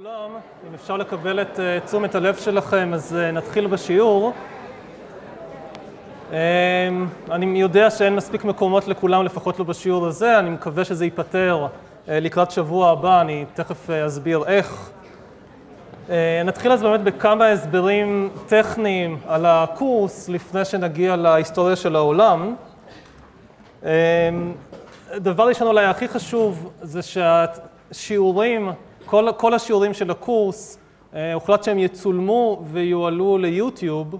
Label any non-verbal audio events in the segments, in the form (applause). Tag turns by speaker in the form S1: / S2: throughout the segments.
S1: לכולם, אם אפשר לקבל את אה, תשומת הלב שלכם, אז אה, נתחיל בשיעור. אמ, אני יודע שאין מספיק מקומות לכולם, לפחות לא בשיעור הזה, אני מקווה שזה ייפתר אה, לקראת שבוע הבא, אני תכף אסביר איך. נתחיל אז באמת בכמה הסברים טכניים על הקורס, לפני שנגיע להיסטוריה של העולם. אמ, דבר ראשון אולי הכי חשוב זה שהשיעורים כל, כל השיעורים של הקורס, אה, הוחלט שהם יצולמו ויועלו ליוטיוב,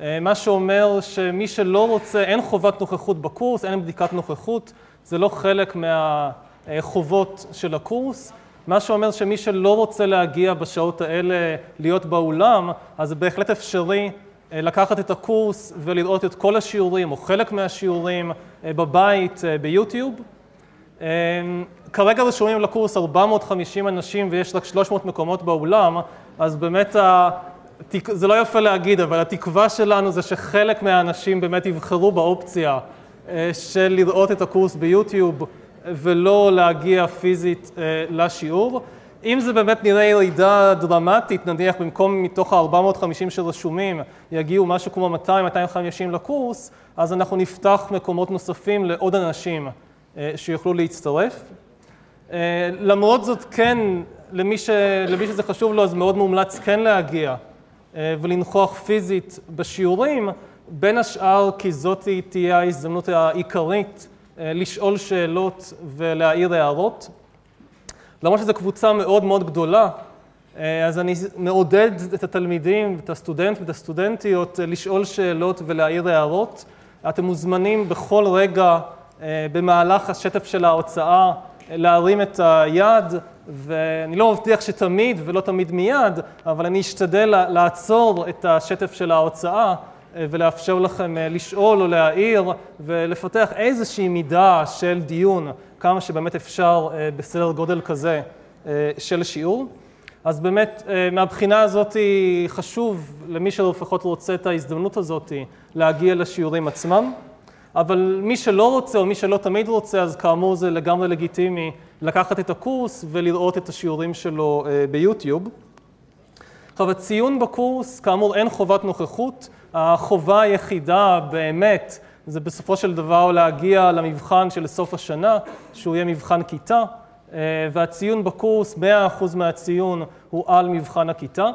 S1: אה, מה שאומר שמי שלא רוצה, אין חובת נוכחות בקורס, אין בדיקת נוכחות, זה לא חלק מהחובות של הקורס. מה שאומר שמי שלא רוצה להגיע בשעות האלה להיות באולם, אז זה בהחלט אפשרי אה, לקחת את הקורס ולראות את כל השיעורים או חלק מהשיעורים בבית ביוטיוב. כרגע רשומים לקורס 450 אנשים ויש רק 300 מקומות באולם, אז באמת, התק... זה לא יפה להגיד, אבל התקווה שלנו זה שחלק מהאנשים באמת יבחרו באופציה אה, של לראות את הקורס ביוטיוב ולא להגיע פיזית אה, לשיעור. אם זה באמת נראה ירידה דרמטית, נניח במקום מתוך ה-450 שרשומים יגיעו משהו כמו 200-250 לקורס, אז אנחנו נפתח מקומות נוספים לעוד אנשים אה, שיוכלו להצטרף. אה, למרות זאת, כן, למי, ש... למי שזה חשוב לו, אז מאוד מומלץ כן להגיע אה, ולנכוח פיזית בשיעורים, בין השאר כי זאת תהיה ההזדמנות העיקרית אה, לשאול שאלות ולהעיר הערות. למרות שזו קבוצה מאוד מאוד גדולה, אז אני מעודד את התלמידים, את הסטודנט ואת הסטודנטיות לשאול שאלות ולהעיר הערות. אתם מוזמנים בכל רגע במהלך השטף של ההוצאה להרים את היד, ואני לא מבטיח שתמיד ולא תמיד מיד, אבל אני אשתדל לעצור את השטף של ההוצאה אה, ולאפשר לכם אה, לשאול או להעיר ולפתח איזושהי מידה של דיון, כמה שבאמת אפשר אה, בסדר גודל כזה של שיעור. אז באמת, מהבחינה הזאת חשוב למי שלפחות רוצה את ההזדמנות הזאת להגיע לשיעורים עצמם. אבל מי שלא רוצה או מי שלא תמיד רוצה, אז כאמור זה לגמרי לגיטימי לקחת את הקורס ולראות את השיעורים שלו אה, ביוטיוב. עכשיו, הציון בקורס, כאמור, אין חובת נוכחות. החובה היחידה באמת זה בסופו של דבר להגיע למבחן של סוף השנה, שהוא יהיה מבחן כיתה, אה, והציון בקורס, 100% מהציון הוא על מבחן הכיתה.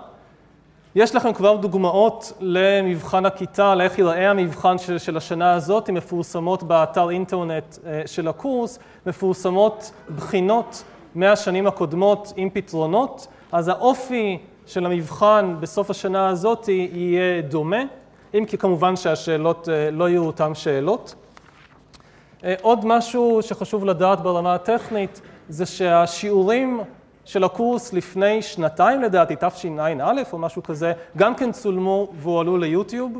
S1: יש לכם כבר דוגמאות למבחן הכיתה, לאיך ייראה המבחן של, של השנה הזאת, הן מפורסמות באתר אינטרנט אה, של הקורס, מפורסמות בחינות מהשנים הקודמות עם פתרונות, אז האופי של המבחן בסוף השנה הזאת יהיה דומה, אם כי כמובן שהשאלות אה, לא יהיו אותן שאלות. אה, עוד משהו שחשוב לדעת ברמה הטכנית, זה שהשיעורים של הקורס לפני שנתיים לדעתי, תשע"א או משהו כזה, גם כן צולמו והועלו ליוטיוב,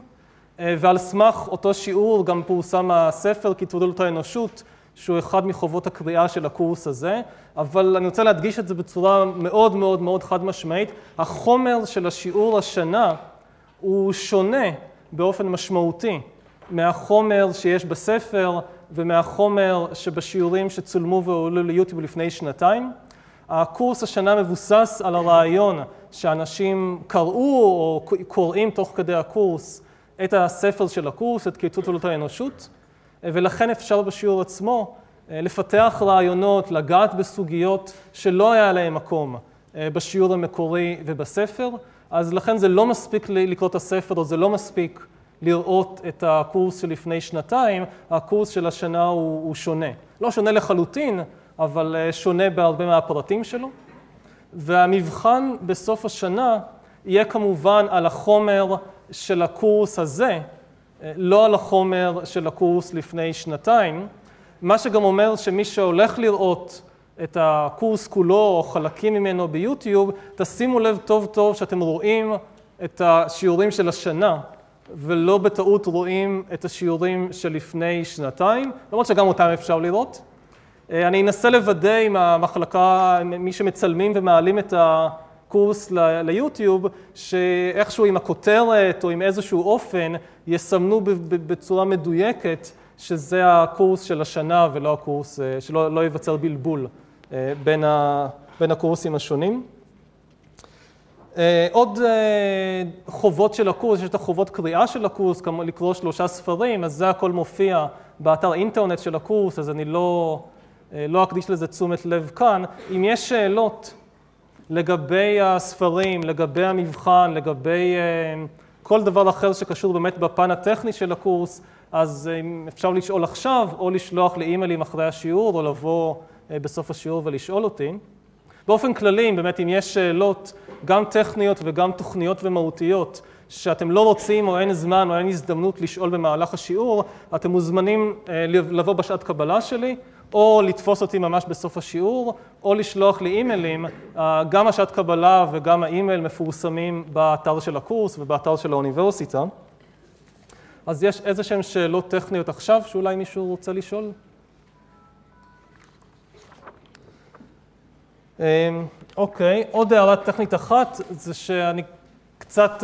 S1: אה, ועל סמך אותו שיעור גם פורסם הספר כתבודלות האנושות, שהוא אחד מחובות הקריאה של הקורס הזה, אבל אני רוצה להדגיש את זה בצורה מאוד מאוד מאוד חד משמעית, החומר של השיעור השנה הוא שונה באופן משמעותי מהחומר שיש בספר ומהחומר שבשיעורים שצולמו והועלו ליוטיוב לפני שנתיים. הקורס השנה מבוסס על הרעיון שאנשים קראו או קוראים תוך כדי הקורס את הספר של הקורס, את קיצוץ עולות האנושות, ולכן אפשר בשיעור עצמו אה, לפתח רעיונות, לגעת בסוגיות שלא היה להם מקום אה, בשיעור המקורי ובספר, אז לכן זה לא מספיק לקרוא את הספר, או זה לא מספיק לראות את הקורס שלפני שנתיים, הקורס של השנה הוא, הוא שונה. לא שונה לחלוטין, אבל אה, שונה בהרבה מהפרטים שלו. והמבחן בסוף השנה יהיה כמובן על החומר של הקורס הזה, אה, לא על החומר של הקורס לפני שנתיים, מה שגם אומר שמי שהולך לראות את הקורס כולו או חלקים ממנו ביוטיוב, תשימו לב טוב טוב שאתם רואים את השיעורים של השנה, ולא בטעות רואים את השיעורים של לפני שנתיים, למרות שגם אותם אפשר לראות. אה, אני אנסה לוודא עם המחלקה, מי שמצלמים ומעלים את הקורס ליוטיוב, שאיכשהו עם הכותרת או עם איזשהו אופן יסמנו בצורה מדויקת שזה הקורס של השנה ולא הקורס, אה, שלא לא ייווצר בלבול אה, בין, ה, בין הקורסים השונים. עוד חובות של הקורס, יש את החובות קריאה של הקורס, כמו לקרוא שלושה ספרים, אז זה הכל מופיע באתר אינטרנט של הקורס, אז אני לא, לא אקדיש לזה תשומת לב כאן. אם יש שאלות לגבי הספרים, לגבי המבחן, לגבי כל דבר אחר שקשור באמת בפן הטכני של הקורס, אז אפשר לשאול עכשיו, או לשלוח לי אימיילים אחרי השיעור, או לבוא בסוף השיעור ולשאול אותי. באופן כללי, באמת, אם יש שאלות, גם טכניות וגם תוכניות ומהותיות, שאתם לא רוצים או אין זמן או אין הזדמנות לשאול במהלך השיעור, אתם מוזמנים לבוא בשעת קבלה שלי, או לתפוס אותי ממש בסוף השיעור, או לשלוח לי אימיילים. גם השעת קבלה וגם האימייל מפורסמים באתר של הקורס ובאתר של האוניברסיטה. אז יש איזה שהן שאלות טכניות עכשיו שאולי מישהו רוצה לשאול? אוקיי, עוד הערה טכנית אחת, זה שאני קצת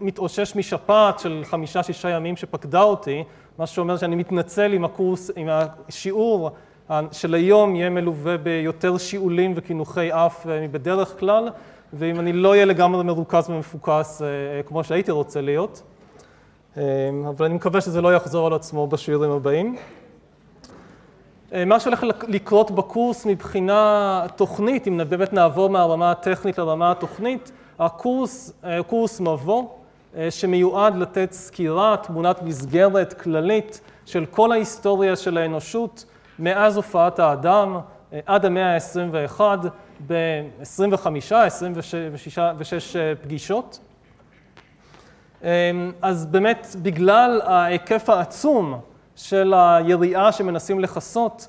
S1: מתאושש משפעת של חמישה-שישה ימים שפקדה אותי, מה שאומר שאני מתנצל אם הקורס, אם השיעור של היום יהיה מלווה ביותר שיעולים וקינוחי אף מבדרך כלל, ואם אני לא אהיה לגמרי מרוכז ומפוקס כמו שהייתי רוצה להיות. אבל אני מקווה שזה לא יחזור על עצמו בשיעורים הבאים. מה שהולך לקרות בקורס מבחינה תוכנית, אם באמת נעבור מהרמה הטכנית לרמה התוכנית, הקורס, קורס מבוא, שמיועד לתת סקירה, תמונת מסגרת כללית של כל ההיסטוריה של האנושות מאז הופעת האדם עד המאה ה-21 ב-25, 26 פגישות. אז באמת, בגלל ההיקף העצום של היריעה שמנסים לכסות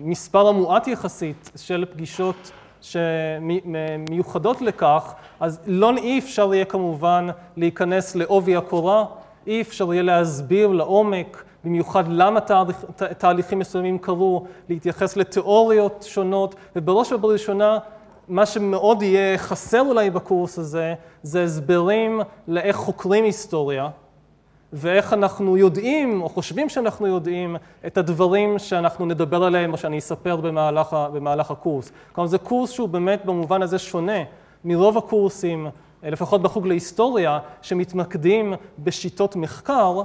S1: והמספר המועט יחסית של פגישות שמיוחדות לכך, אז לא אי אפשר יהיה כמובן להיכנס לעובי הקורה, אי אפשר יהיה להסביר לעומק, במיוחד למה תהליך, תהליכים מסוימים קרו, להתייחס לתיאוריות שונות, ובראש ובראשונה, מה שמאוד יהיה חסר אולי בקורס הזה, זה הסברים לאיך חוקרים היסטוריה, ואיך אנחנו יודעים, או חושבים שאנחנו יודעים, את הדברים שאנחנו נדבר עליהם, או שאני אספר במהלך, במהלך הקורס. כלומר, זה קורס שהוא באמת במובן הזה שונה מרוב הקורסים, לפחות בחוג להיסטוריה, שמתמקדים בשיטות מחקר,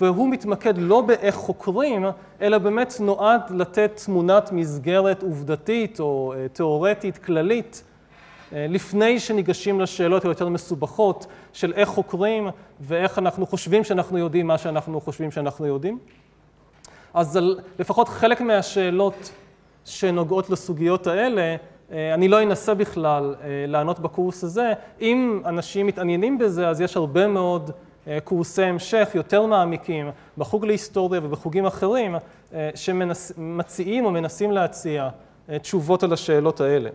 S1: והוא מתמקד לא באיך חוקרים, אלא באמת נועד לתת תמונת מסגרת עובדתית או תיאורטית כללית, לפני שניגשים לשאלות היותר מסובכות של איך חוקרים ואיך אנחנו חושבים שאנחנו יודעים מה שאנחנו חושבים שאנחנו יודעים. אז לפחות חלק מהשאלות שנוגעות לסוגיות האלה, אני לא אנסה בכלל לענות בקורס הזה. אם אנשים מתעניינים בזה, אז יש הרבה מאוד קורסי המשך יותר מעמיקים בחוג להיסטוריה ובחוגים אחרים שמציעים או מנסים להציע תשובות על השאלות האלה.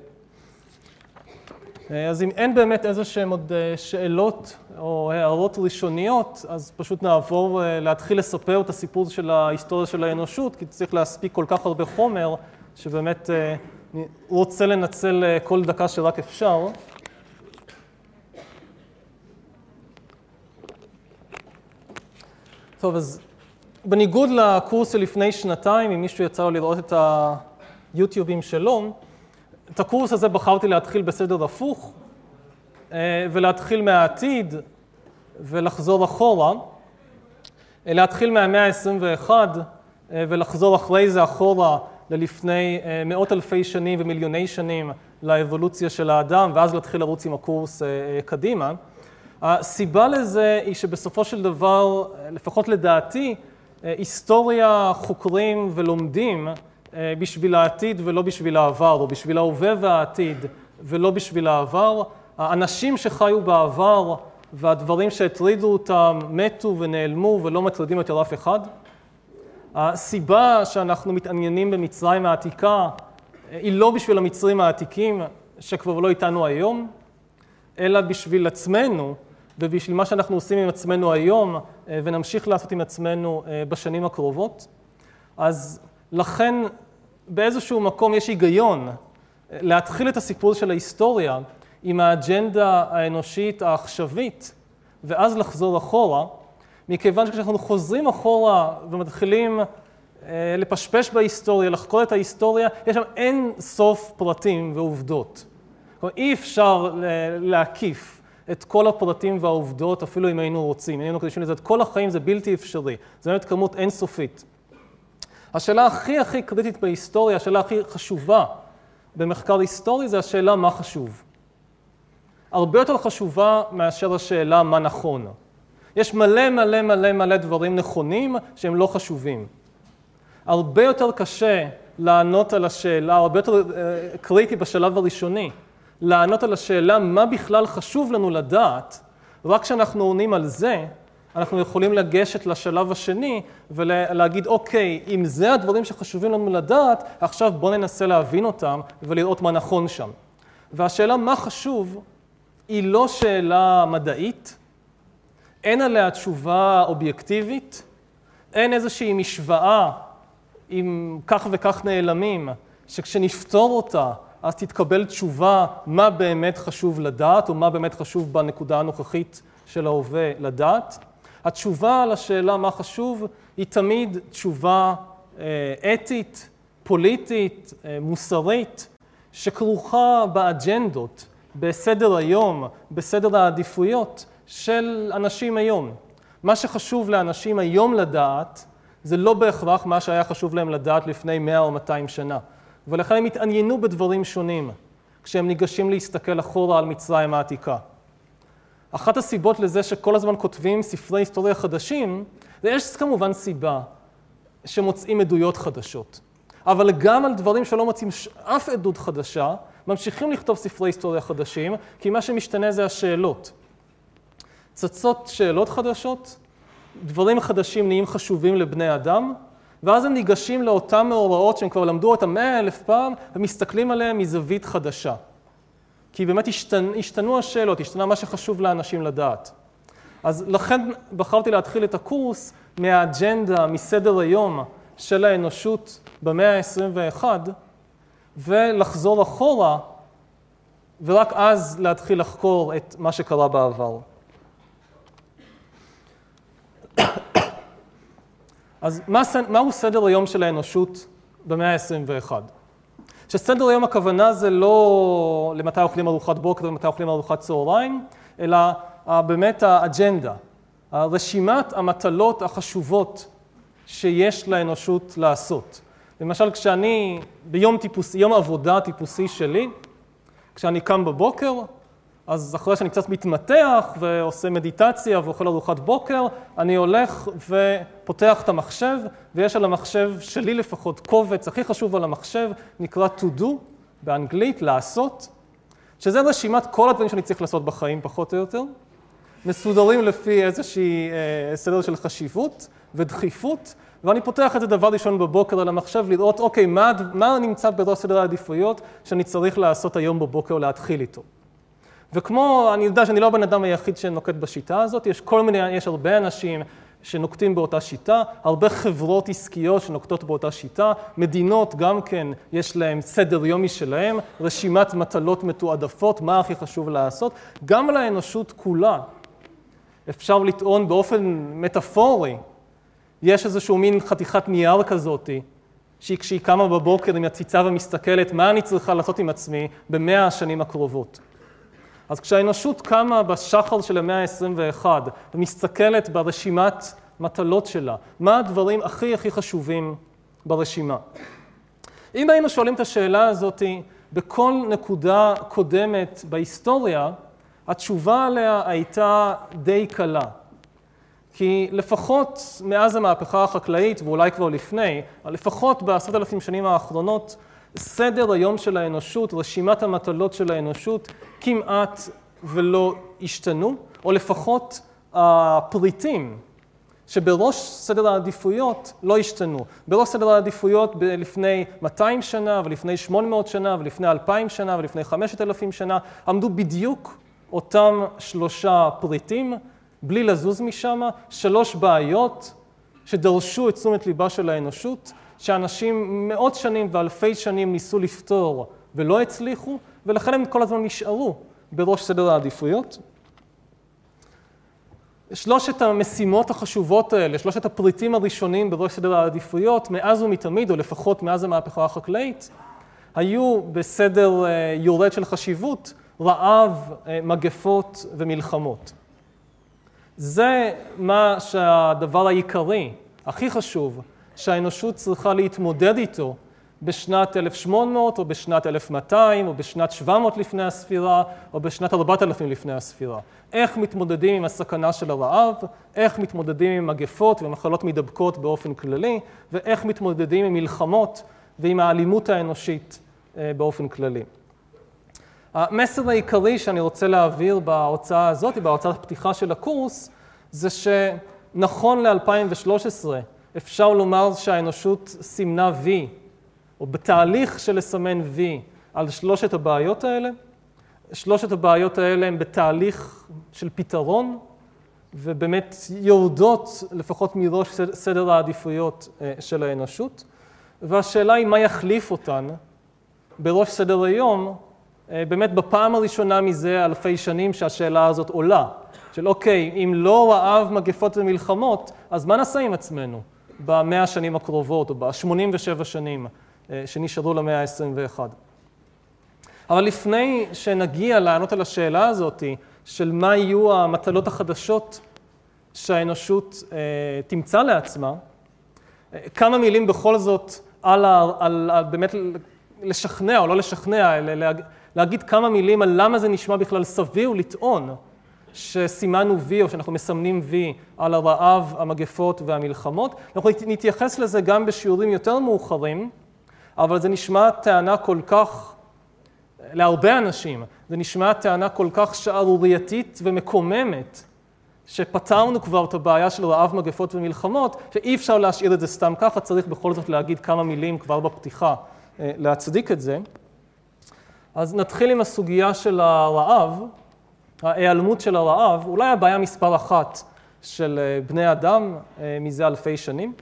S1: אז אם אין באמת איזה שהן עוד שאלות או הערות ראשוניות, אז פשוט נעבור להתחיל לספר את הסיפור של ההיסטוריה של האנושות, כי צריך להספיק כל כך הרבה חומר, שבאמת רוצה לנצל כל דקה שרק אפשר. טוב, אז בניגוד לקורס של לפני שנתיים, אם מישהו יצא לו לראות את היוטיובים שלו, את הקורס הזה בחרתי להתחיל בסדר הפוך, ולהתחיל מהעתיד ולחזור אחורה, להתחיל מהמאה ה-21 ולחזור אחרי זה אחורה ללפני מאות אלפי שנים ומיליוני שנים לאבולוציה של האדם, ואז להתחיל לרוץ עם הקורס קדימה. הסיבה לזה היא שבסופו של דבר, לפחות לדעתי, היסטוריה חוקרים ולומדים בשביל העתיד ולא בשביל העבר, או בשביל ההווה והעתיד ולא בשביל העבר. האנשים שחיו בעבר והדברים שהטרידו אותם מתו ונעלמו ולא מטרידים יותר אף אחד. הסיבה שאנחנו מתעניינים במצרים העתיקה היא לא בשביל המצרים העתיקים שכבר לא איתנו היום, אלא בשביל עצמנו ובשביל מה שאנחנו עושים עם עצמנו היום ונמשיך לעשות עם עצמנו בשנים הקרובות. אז לכן באיזשהו מקום יש היגיון להתחיל את הסיפור של ההיסטוריה עם האג'נדה האנושית העכשווית ואז לחזור אחורה, מכיוון שכשאנחנו חוזרים אחורה ומתחילים לפשפש בהיסטוריה, לחקור את ההיסטוריה, יש שם אין סוף פרטים ועובדות. כלומר, אי אפשר להקיף את כל הפרטים והעובדות, אפילו אם היינו רוצים. אם היינו מקדישים לזה את כל החיים, זה בלתי אפשרי. זו באמת כמות אינסופית. השאלה הכי הכי קריטית בהיסטוריה, השאלה הכי חשובה במחקר היסטורי, זה השאלה מה חשוב. הרבה יותר חשובה מאשר השאלה מה נכון. יש מלא מלא מלא מלא דברים נכונים שהם לא חשובים. הרבה יותר קשה לענות על השאלה, הרבה יותר uh, קריטי בשלב הראשוני, לענות על השאלה מה בכלל חשוב לנו לדעת, רק כשאנחנו עונים על זה, אנחנו יכולים לגשת לשלב השני ולהגיד, אוקיי, אם זה הדברים שחשובים לנו לדעת, עכשיו בואו ננסה להבין אותם ולראות מה נכון שם. והשאלה מה חשוב היא לא שאלה מדעית, אין עליה תשובה אובייקטיבית, אין איזושהי משוואה עם כך וכך נעלמים, שכשנפתור אותה, אז תתקבל תשובה מה באמת חשוב לדעת, או מה באמת חשוב בנקודה הנוכחית של ההווה לדעת. התשובה על השאלה מה חשוב היא תמיד תשובה אה, אתית, פוליטית, אה, מוסרית, שכרוכה באג'נדות, בסדר היום, בסדר העדיפויות של אנשים היום. מה שחשוב לאנשים היום לדעת, זה לא בהכרח מה שהיה חשוב להם לדעת לפני 100 או 200 שנה. ולכן הם התעניינו בדברים שונים כשהם ניגשים להסתכל אחורה על מצרים העתיקה. אחת הסיבות לזה שכל הזמן כותבים ספרי היסטוריה חדשים, ויש כמובן סיבה שמוצאים עדויות חדשות. אבל גם על דברים שלא מוצאים אף עדות חדשה, ממשיכים לכתוב ספרי היסטוריה חדשים, כי מה שמשתנה זה השאלות. צצות שאלות חדשות, דברים חדשים נהיים חשובים לבני אדם, ואז הם ניגשים לאותם מאורעות שהם כבר למדו אותם מאה אלף פעם, ומסתכלים עליהם מזווית חדשה. כי באמת השתנ... השתנו השאלות, השתנה מה שחשוב לאנשים לדעת. אז לכן בחרתי להתחיל את הקורס מהאג'נדה, מסדר היום של האנושות במאה ה-21, ולחזור אחורה, ורק אז להתחיל לחקור את מה שקרה בעבר. אז מה, מהו סדר היום של האנושות במאה ה-21? שסדר היום הכוונה זה לא למתי אוכלים ארוחת בוקר ומתי אוכלים ארוחת צהריים, אלא באמת האג'נדה, רשימת המטלות החשובות שיש לאנושות לעשות. למשל, כשאני, ביום טיפוס, יום עבודה טיפוסי שלי, כשאני קם בבוקר, אז אחרי שאני קצת מתמתח ועושה מדיטציה ואוכל ארוחת בוקר, אני הולך ופותח את המחשב, ויש על המחשב, שלי לפחות, קובץ הכי חשוב על המחשב, נקרא to do, באנגלית, לעשות, שזה רשימת כל הדברים שאני צריך לעשות בחיים, פחות או יותר, מסודרים לפי איזושהי אה, סדר של חשיבות ודחיפות, ואני פותח את זה דבר ראשון בבוקר על המחשב, לראות, אוקיי, מה, מה נמצא בראש סדר העדיפויות שאני צריך לעשות היום בבוקר להתחיל איתו. וכמו, אני יודע שאני לא הבן אדם היחיד שנוקט בשיטה הזאת, יש כל מיני, יש הרבה אנשים שנוקטים באותה שיטה, הרבה חברות עסקיות שנוקטות באותה שיטה, מדינות גם כן יש להן סדר יום משלהם, רשימת מטלות מתועדפות, מה הכי חשוב לעשות, גם על האנושות כולה. אפשר לטעון באופן מטאפורי, יש איזשהו מין חתיכת נייר כזאתי, שהיא כשהיא קמה בבוקר עם הציצה ומסתכלת מה אני צריכה לעשות עם עצמי במאה השנים הקרובות. אז כשהאנושות קמה בשחר של המאה ה-21 ומסתכלת ברשימת מטלות שלה, מה הדברים הכי הכי חשובים ברשימה? אם היינו שואלים את השאלה הזאת בכל נקודה קודמת בהיסטוריה, התשובה עליה הייתה די קלה. כי לפחות מאז המהפכה החקלאית, ואולי כבר לפני, לפחות בעשרת אלפים שנים האחרונות, סדר היום של האנושות, רשימת המטלות של האנושות, כמעט ולא השתנו, או לפחות הפריטים שבראש סדר העדיפויות לא השתנו. בראש סדר העדיפויות לפני 200 שנה, ולפני 800 שנה, ולפני 2,000 שנה, ולפני 5,000 שנה, עמדו בדיוק אותם שלושה פריטים, בלי לזוז משם, שלוש בעיות שדרשו את תשומת ליבה של האנושות, שאנשים מאות שנים ואלפי שנים ניסו לפתור ולא הצליחו, ולכן הם כל הזמן נשארו בראש סדר העדיפויות. שלושת המשימות החשובות האלה, שלושת הפריטים הראשונים בראש סדר העדיפויות, מאז ומתמיד, או לפחות מאז המהפכה החקלאית, היו בסדר יורד של חשיבות רעב, מגפות ומלחמות. זה מה שהדבר העיקרי, הכי חשוב, שהאנושות צריכה להתמודד איתו בשנת 1800 או בשנת 1200 או בשנת 700 לפני הספירה או בשנת 4000 לפני הספירה. איך מתמודדים עם הסכנה של הרעב, איך מתמודדים עם מגפות ומחלות מידבקות באופן כללי ואיך מתמודדים עם מלחמות ועם האלימות האנושית אה, באופן כללי. המסר העיקרי שאני רוצה להעביר בהוצאה הזאת, בהוצאת הפתיחה של הקורס, זה שנכון ל-2013 אפשר לומר שהאנושות סימנה וי או בתהליך של לסמן וי על שלושת הבעיות האלה. שלושת הבעיות האלה הן בתהליך של פתרון, ובאמת יורדות לפחות מראש סדר העדיפויות אה, של האנושות. והשאלה היא מה יחליף אותן בראש סדר היום, אה, באמת בפעם הראשונה מזה אלפי שנים שהשאלה הזאת עולה. של אוקיי, אם לא רעב, מגפות ומלחמות, אז מה נעשה עם עצמנו במאה השנים הקרובות, או ב-87 שנים אה, שנשארו למאה ה-21. אבל לפני שנגיע לענות על השאלה הזאת של מה יהיו המטלות החדשות שהאנושות אה, תמצא לעצמה, אה, כמה מילים בכל זאת על, על, על, על באמת לשכנע או לא לשכנע, להגיד כמה מילים על למה זה נשמע בכלל סביר לטעון שסימנו וי או שאנחנו מסמנים וי על הרעב, המגפות והמלחמות. אנחנו נתייחס לזה גם בשיעורים יותר מאוחרים. אבל זה נשמע טענה כל כך, להרבה אנשים, זה נשמע טענה כל כך שערורייתית ומקוממת, שפתרנו כבר את הבעיה של רעב, מגפות ומלחמות, שאי אפשר להשאיר את זה סתם ככה, צריך בכל זאת להגיד כמה מילים כבר בפתיחה אה, להצדיק את זה. אז נתחיל עם הסוגיה של הרעב, ההיעלמות של הרעב, אולי הבעיה מספר אחת של אה, בני אדם אה, מזה אלפי שנים.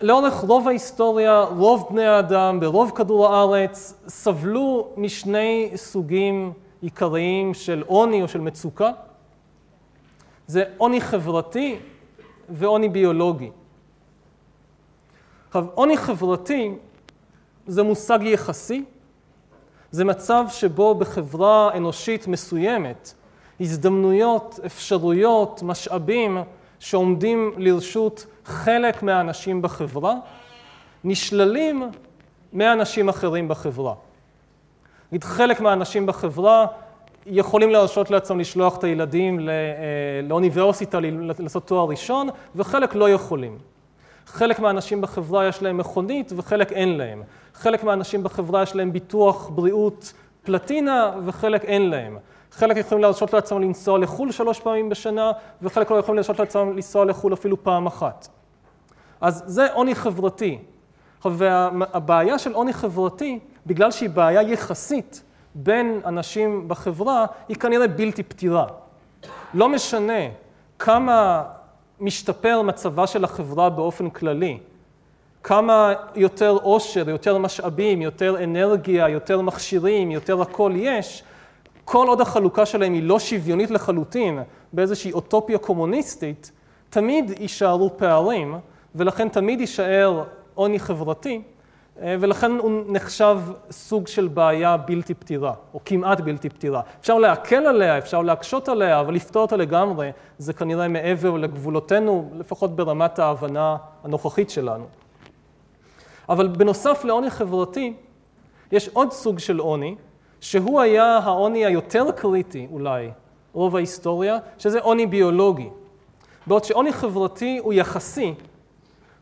S1: לאורך רוב ההיסטוריה, רוב בני האדם ברוב כדור הארץ סבלו משני סוגים עיקריים של עוני או של מצוקה. זה עוני חברתי ועוני ביולוגי. עכשיו, עוני חברתי זה מושג יחסי, זה מצב שבו בחברה אנושית מסוימת הזדמנויות, אפשרויות, משאבים שעומדים לרשות חלק מהאנשים בחברה נשללים מאנשים אחרים בחברה. נגיד, חלק מהאנשים בחברה יכולים להרשות לעצמם לשלוח את הילדים אה, לאוניברסיטה לעשות תואר ראשון, וחלק לא יכולים. חלק מהאנשים בחברה יש להם מכונית וחלק אין להם. חלק מהאנשים בחברה יש להם ביטוח בריאות פלטינה וחלק אין להם. חלק יכולים להרשות לעצמם לנסוע לחו"ל שלוש פעמים בשנה, וחלק לא יכולים להרשות לעצמם לנסוע לחו"ל אפילו פעם אחת. אז זה עוני חברתי. והבעיה של עוני חברתי, בגלל שהיא בעיה יחסית בין אנשים בחברה, היא כנראה בלתי פתירה. לא משנה כמה משתפר מצבה של החברה באופן כללי, כמה יותר עושר, יותר משאבים, יותר אנרגיה, יותר מכשירים, יותר הכל יש, כל עוד החלוקה שלהם היא לא שוויונית לחלוטין באיזושהי אוטופיה קומוניסטית, תמיד יישארו פערים, ולכן תמיד יישאר עוני חברתי, אה, ולכן הוא נחשב סוג של בעיה בלתי פתירה, או כמעט בלתי פתירה. אפשר להקל עליה, אפשר להקשות עליה, אבל לפתור אותה לגמרי, זה כנראה מעבר לגבולותינו, לפחות ברמת ההבנה הנוכחית שלנו. אבל בנוסף לעוני חברתי, יש עוד סוג של עוני, שהוא היה העוני היותר קריטי אולי, רוב ההיסטוריה, שזה עוני ביולוגי. בעוד שעוני חברתי הוא יחסי,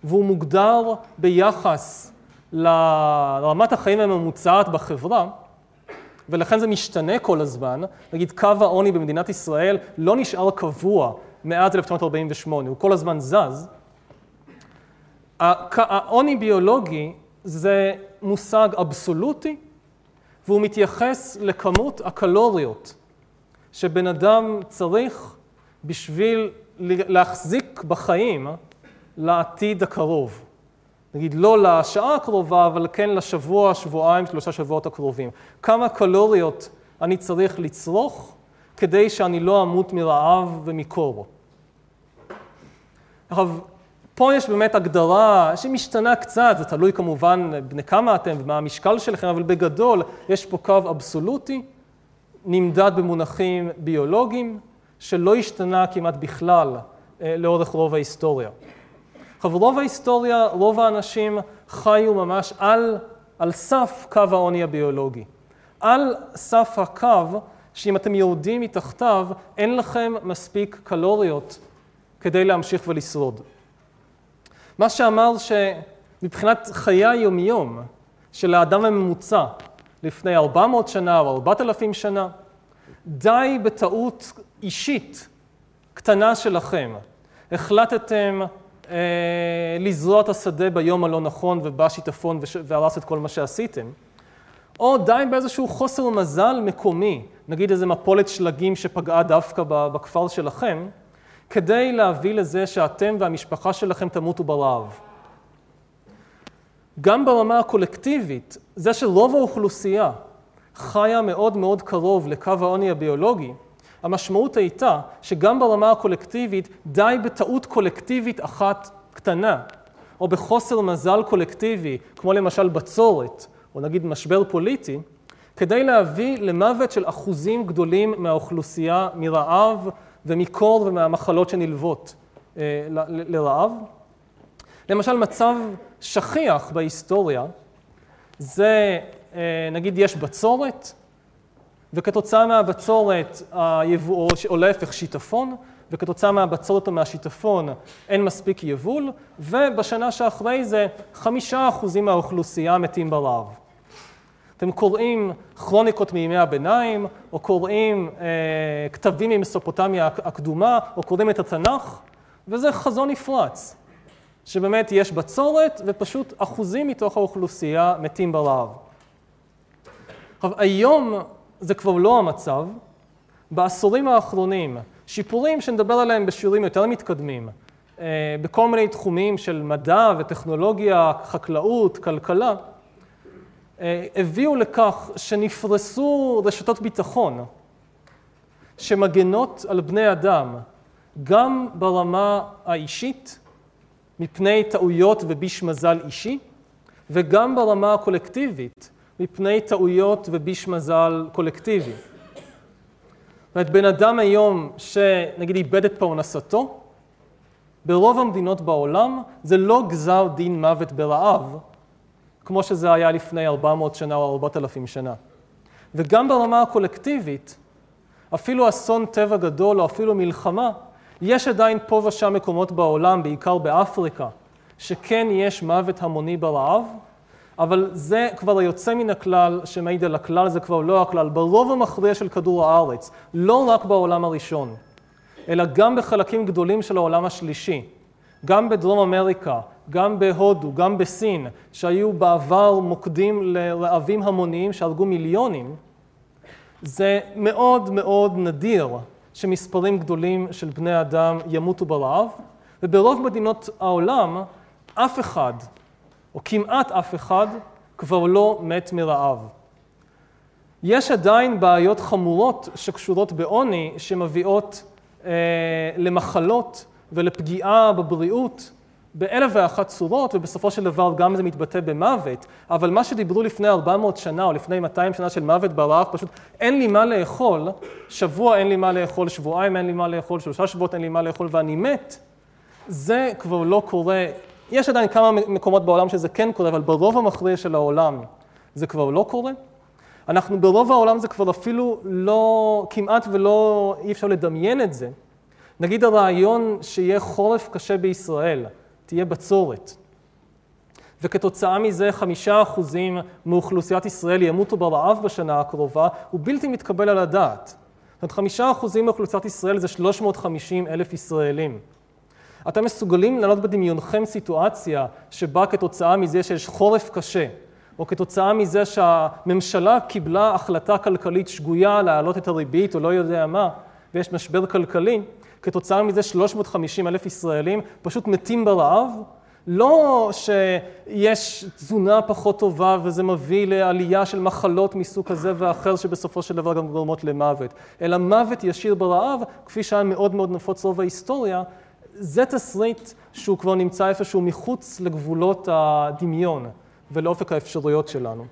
S1: והוא מוגדר ביחס לרמת החיים הממוצעת בחברה, ולכן זה משתנה כל הזמן. נגיד, קו העוני במדינת ישראל לא נשאר קבוע מאז 1948, הוא כל הזמן זז. העוני ביולוגי זה מושג אבסולוטי, והוא מתייחס לכמות הקלוריות שבן אדם צריך בשביל להחזיק בחיים לעתיד הקרוב. נגיד לא לשעה הקרובה, אבל כן לשבוע, שבועיים, שלושה שבועות הקרובים. כמה קלוריות אני צריך לצרוך כדי שאני לא אמות מרעב ומקור. עכשיו, פה יש באמת הגדרה שמשתנה קצת, זה תלוי כמובן בני כמה אתם ומה המשקל שלכם, אבל בגדול יש פה קו אבסולוטי, נמדד במונחים ביולוגיים, שלא השתנה כמעט בכלל אה, לאורך רוב ההיסטוריה. עכשיו, רוב ההיסטוריה, רוב האנשים חיו ממש על, על סף קו העוני הביולוגי. על סף הקו, שאם אתם יורדים מתחתיו, אין לכם מספיק קלוריות כדי להמשיך ולשרוד. מה שאמר שמבחינת חיי היומיום של האדם הממוצע לפני 400 שנה או 4,000 שנה, די בטעות אישית קטנה שלכם. החלטתם אה, לזרוע את השדה ביום הלא נכון ובא שיטפון והרס את כל מה שעשיתם, או די באיזשהו חוסר מזל מקומי, נגיד איזה מפולת שלגים שפגעה דווקא בכפר שלכם, כדי להביא לזה שאתם והמשפחה שלכם תמותו ברעב. גם ברמה הקולקטיבית, זה שרוב האוכלוסייה חיה מאוד מאוד קרוב לקו העוני הביולוגי, המשמעות הייתה שגם ברמה הקולקטיבית די בטעות קולקטיבית אחת קטנה, או בחוסר מזל קולקטיבי, כמו למשל בצורת, או נגיד משבר פוליטי, כדי להביא למוות של אחוזים גדולים מהאוכלוסייה מרעב ומקור ומהמחלות שנלוות אה, לרעב. למשל, מצב שכיח בהיסטוריה זה, אה, נגיד יש בצורת, וכתוצאה מהבצורת, היבוא, או להפך שיטפון, וכתוצאה מהבצורת או מהשיטפון אין מספיק יבול, ובשנה שאחרי זה חמישה אחוזים מהאוכלוסייה מתים ברעב. אתם קוראים כרוניקות מימי הביניים, או קוראים אה, כתבים ממסופוטמיה הקדומה, או קוראים את התנ"ך, וזה חזון נפרץ, שבאמת יש בצורת, ופשוט אחוזים מתוך האוכלוסייה מתים ברעב. עכשיו, היום זה כבר לא המצב. בעשורים האחרונים, שיפורים שנדבר עליהם בשיעורים יותר מתקדמים, אה, בכל מיני תחומים של מדע וטכנולוגיה, חקלאות, כלכלה, הביאו לכך שנפרסו רשתות ביטחון שמגנות על בני אדם גם ברמה האישית, מפני טעויות וביש מזל אישי, וגם ברמה הקולקטיבית, מפני טעויות וביש מזל קולקטיבי. זאת אומרת, בן אדם היום שנגיד איבד את פרנסתו, ברוב המדינות בעולם זה לא גזר דין מוות ברעב, כמו שזה היה לפני 400 שנה או 4,000 שנה. וגם ברמה הקולקטיבית, אפילו אסון טבע גדול או אפילו מלחמה, יש עדיין פה ושם מקומות בעולם, בעיקר באפריקה, שכן יש מוות המוני ברעב, אבל זה כבר היוצא מן הכלל שמעיד על הכלל, זה כבר לא הכלל. ברוב המכריע של כדור הארץ, לא רק בעולם הראשון, אלא גם בחלקים גדולים של העולם השלישי, גם בדרום אמריקה, גם בהודו, גם בסין, שהיו בעבר מוקדים לרעבים המוניים שהרגו מיליונים, זה מאוד מאוד נדיר שמספרים גדולים של בני אדם ימותו ברעב, וברוב מדינות העולם אף אחד או כמעט אף אחד, כבר לא מת מרעב. יש עדיין בעיות חמורות שקשורות בעוני, שמביאות אה, למחלות ולפגיעה בבריאות באלף ואחת צורות, ובסופו של דבר גם זה מתבטא במוות. אבל מה שדיברו לפני 400 שנה או לפני 200 שנה של מוות ברעב, פשוט אין לי מה לאכול, שבוע אין לי מה לאכול, שבועיים אין לי מה לאכול, שלושה שבועות אין לי מה לאכול ואני מת, זה כבר לא קורה יש עדיין כמה מקומות בעולם שזה כן קורה, אבל ברוב המכריע של העולם זה כבר לא קורה. אנחנו ברוב העולם זה כבר אפילו לא, כמעט ולא, אי אפשר לדמיין את זה. נגיד הרעיון שיהיה חורף קשה בישראל, תהיה בצורת. וכתוצאה מזה חמישה אחוזים מאוכלוסיית ישראל ימותו ברעב בשנה הקרובה, הוא בלתי מתקבל על הדעת. זאת אומרת, חמישה אחוזים מאוכלוסיית ישראל זה 350 אלף ישראלים. אתם מסוגלים להעלות בדמיונכם סיטואציה שבה כתוצאה מזה שיש חורף קשה, או כתוצאה מזה שהממשלה קיבלה החלטה כלכלית שגויה להעלות את הריבית או לא יודע מה, ויש משבר כלכלי, כתוצאה מזה 350 אלף ישראלים פשוט מתים ברעב? לא שיש תזונה פחות טובה וזה מביא לעלייה של מחלות מסוג כזה ואחר שבסופו של דבר גם גורמות למוות, אלא מוות ישיר ברעב, כפי שהיה מאוד מאוד נפוץ רוב ההיסטוריה, זה תסריט שהוא כבר נמצא איפשהו מחוץ לגבולות הדמיון ולאופק האפשרויות שלנו.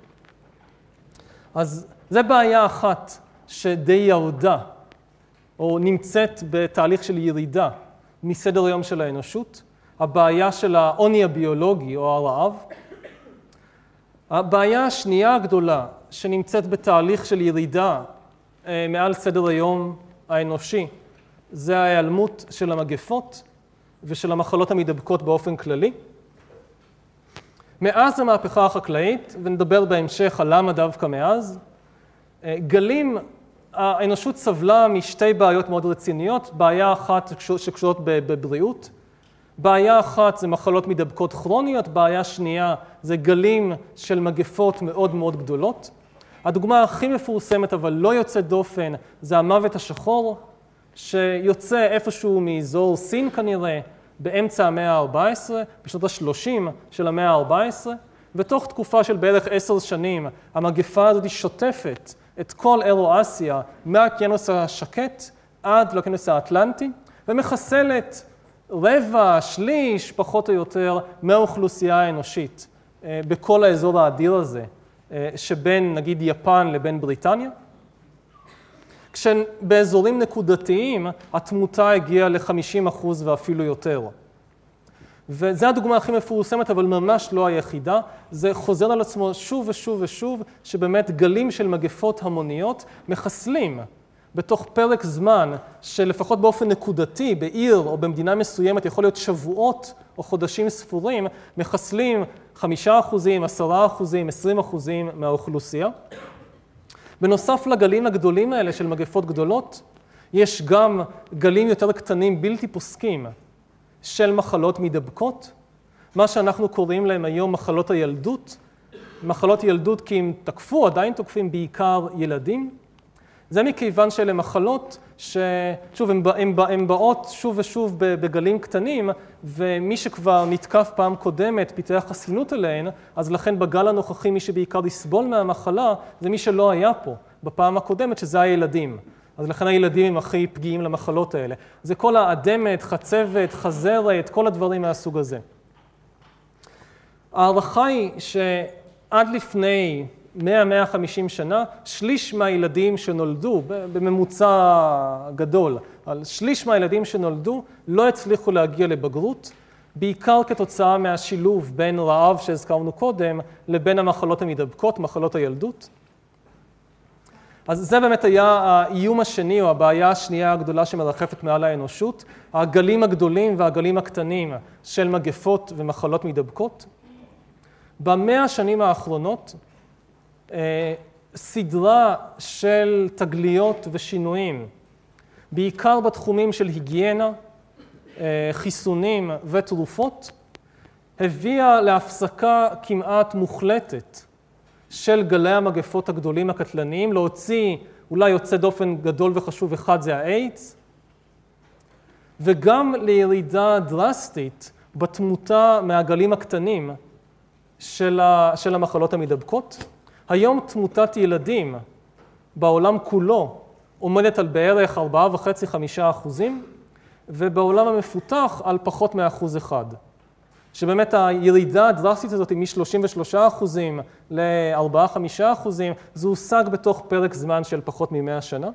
S1: אז זה בעיה אחת שדי ירדה, או נמצאת בתהליך של ירידה מסדר היום של האנושות, הבעיה של העוני הביולוגי או הרעב. הבעיה השנייה הגדולה שנמצאת בתהליך של ירידה אה, מעל סדר היום האנושי, זה ההיעלמות של המגפות ושל המחלות המדבקות באופן כללי. מאז המהפכה החקלאית, ונדבר בהמשך על למה דווקא מאז, אה, גלים, האנושות סבלה משתי בעיות מאוד רציניות, בעיה אחת שקשורות בבריאות, בעיה אחת זה מחלות מדבקות כרוניות, בעיה שנייה זה גלים של מגפות מאוד מאוד גדולות. הדוגמה הכי מפורסמת אבל לא יוצאת דופן זה המוות השחור, שיוצא איפשהו מאזור סין כנראה, באמצע המאה ה-14, בשנות ה-30 של המאה ה-14, ותוך תקופה של בערך עשר שנים המגפה הזאת שוטפת את כל אירו-אסיה מהאוקיינוס השקט עד לאוקיינוס האטלנטי, ומחסלת רבע, שליש, פחות או יותר, מהאוכלוסייה האנושית אה, בכל האזור האדיר הזה, אה, שבין נגיד יפן לבין בריטניה. כשבאזורים נקודתיים התמותה הגיעה ל-50% ואפילו יותר. וזו הדוגמה הכי מפורסמת, אבל ממש לא היחידה. זה חוזר על עצמו שוב ושוב ושוב, שבאמת גלים של מגפות המוניות מחסלים בתוך פרק זמן שלפחות באופן נקודתי, בעיר או במדינה מסוימת, יכול להיות שבועות או חודשים ספורים, מחסלים חמישה אחוזים, עשרה אחוזים, עשרים אחוזים מהאוכלוסייה. בנוסף לגלים הגדולים האלה של מגפות גדולות, יש גם גלים יותר קטנים בלתי פוסקים של מחלות מידבקות, מה שאנחנו קוראים להם היום מחלות הילדות. מחלות ילדות כי הם תקפו, עדיין תוקפים בעיקר ילדים. זה מכיוון שאלה מחלות ששוב, הן באות שוב ושוב בגלים קטנים, ומי שכבר נתקף פעם קודמת פיתח חסינות אליהן, אז לכן בגל הנוכחי מי שבעיקר יסבול מהמחלה זה מי שלא היה פה בפעם הקודמת, שזה הילדים. אז לכן הילדים הם הכי פגיעים למחלות האלה. זה כל האדמת, חצבת, חזרת, כל הדברים מהסוג הזה. ההערכה היא שעד לפני 100-150 שנה, שליש מהילדים שנולדו, בממוצע גדול, על שליש מהילדים שנולדו לא הצליחו להגיע לבגרות, בעיקר כתוצאה מהשילוב בין רעב שהזכרנו קודם לבין המחלות המדבקות, מחלות הילדות. אז זה באמת היה האיום השני, או הבעיה השנייה הגדולה שמרחפת מעל האנושות, הגלים הגדולים והגלים הקטנים של מגפות ומחלות מדבקות. במאה השנים האחרונות, אה, סדרה של תגליות ושינויים, בעיקר בתחומים של היגיינה, אה, חיסונים ותרופות, הביאה להפסקה כמעט מוחלטת של גלי המגפות הגדולים הקטלניים, להוציא אולי יוצא דופן גדול וחשוב אחד זה האיידס, וגם לירידה דרסטית בתמותה מהגלים הקטנים של, המחלות המדבקות. היום תמותת ילדים בעולם כולו עומדת על בערך 4.5-5 אחוזים, ובעולם המפותח על פחות מאחוז אחד. שבאמת הירידה הדרסטית הזאת מ-33 אחוזים ל-4-5 אחוזים, זה הושג בתוך פרק זמן של פחות מ-100 שנה.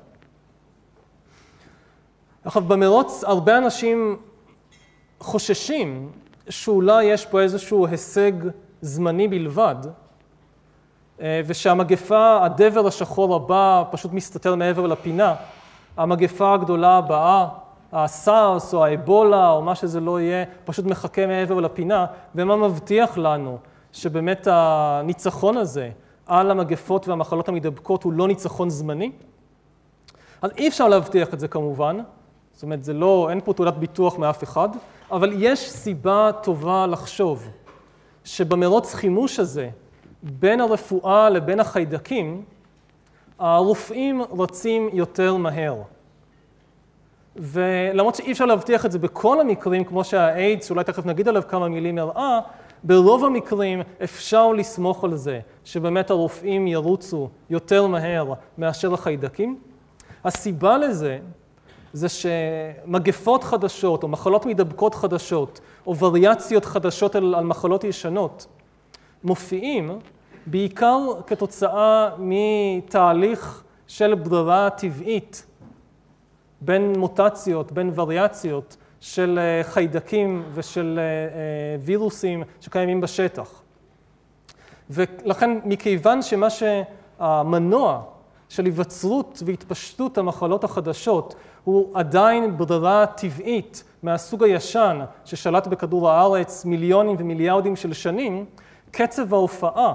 S1: עכשיו, במרוץ הרבה אנשים חוששים שאולי יש פה איזשהו הישג זמני בלבד, אה, ושהמגפה, הדבר השחור הבא, פשוט מסתתר מעבר לפינה. המגפה הגדולה הבאה, הסארס או האבולה או מה שזה לא יהיה, פשוט מחכה מעבר לפינה, ומה מבטיח לנו שבאמת הניצחון הזה על המגפות והמחלות המדבקות הוא לא ניצחון זמני? אז אי אפשר להבטיח את זה כמובן, זאת אומרת, זה לא, אין פה תעודת ביטוח מאף אחד, אבל יש סיבה טובה לחשוב שבמרוץ חימוש הזה, בין הרפואה לבין החיידקים, הרופאים רצים יותר מהר. ולמרות שאי אפשר להבטיח את זה בכל המקרים, כמו שהאיידס, שאולי תכף נגיד עליו כמה מילים, הראה, ברוב המקרים אפשר לסמוך על זה שבאמת הרופאים ירוצו יותר מהר מאשר החיידקים. הסיבה לזה זה שמגפות חדשות או מחלות מידבקות חדשות או וריאציות חדשות על, על מחלות ישנות מופיעים בעיקר כתוצאה מתהליך של ברירה טבעית בין מוטציות, בין וריאציות של אה, חיידקים ושל אה, אה, וירוסים שקיימים בשטח. ולכן מכיוון שמה שהמנוע של היווצרות והתפשטות המחלות החדשות הוא עדיין ברירה טבעית מהסוג הישן ששלט בכדור הארץ מיליונים ומיליארדים של שנים, קצב ההופעה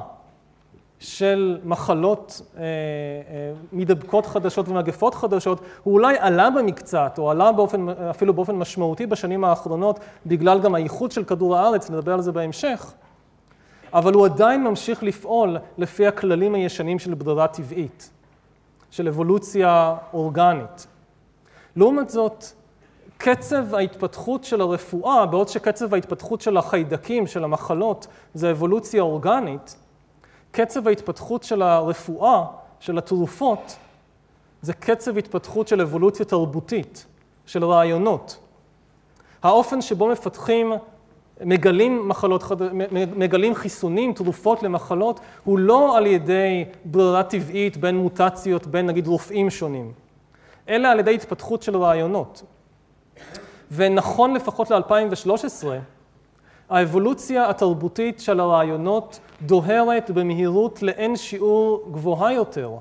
S1: של מחלות אה, אה, מידבקות חדשות ומגפות חדשות, הוא אולי עלה במקצת, או עלה באופן, אפילו באופן משמעותי בשנים האחרונות, בגלל גם האיחוד של כדור הארץ, נדבר על זה בהמשך, אבל הוא עדיין ממשיך לפעול לפי הכללים הישנים של ברירה טבעית, של אבולוציה אורגנית. לעומת זאת, קצב ההתפתחות של הרפואה, בעוד שקצב ההתפתחות של החיידקים, של המחלות, זה אבולוציה אורגנית, קצב ההתפתחות של הרפואה, של התרופות, זה קצב התפתחות של אבולוציה תרבותית, של רעיונות. האופן שבו מפתחים, מגלים מחלות, מגלים חיסונים, תרופות למחלות, הוא לא על ידי ברירה טבעית בין מוטציות, בין נגיד רופאים שונים, אלא על ידי התפתחות של רעיונות. ונכון לפחות ל-2013, האבולוציה התרבותית של הרעיונות דוהרת במהירות לאין שיעור גבוהה יותר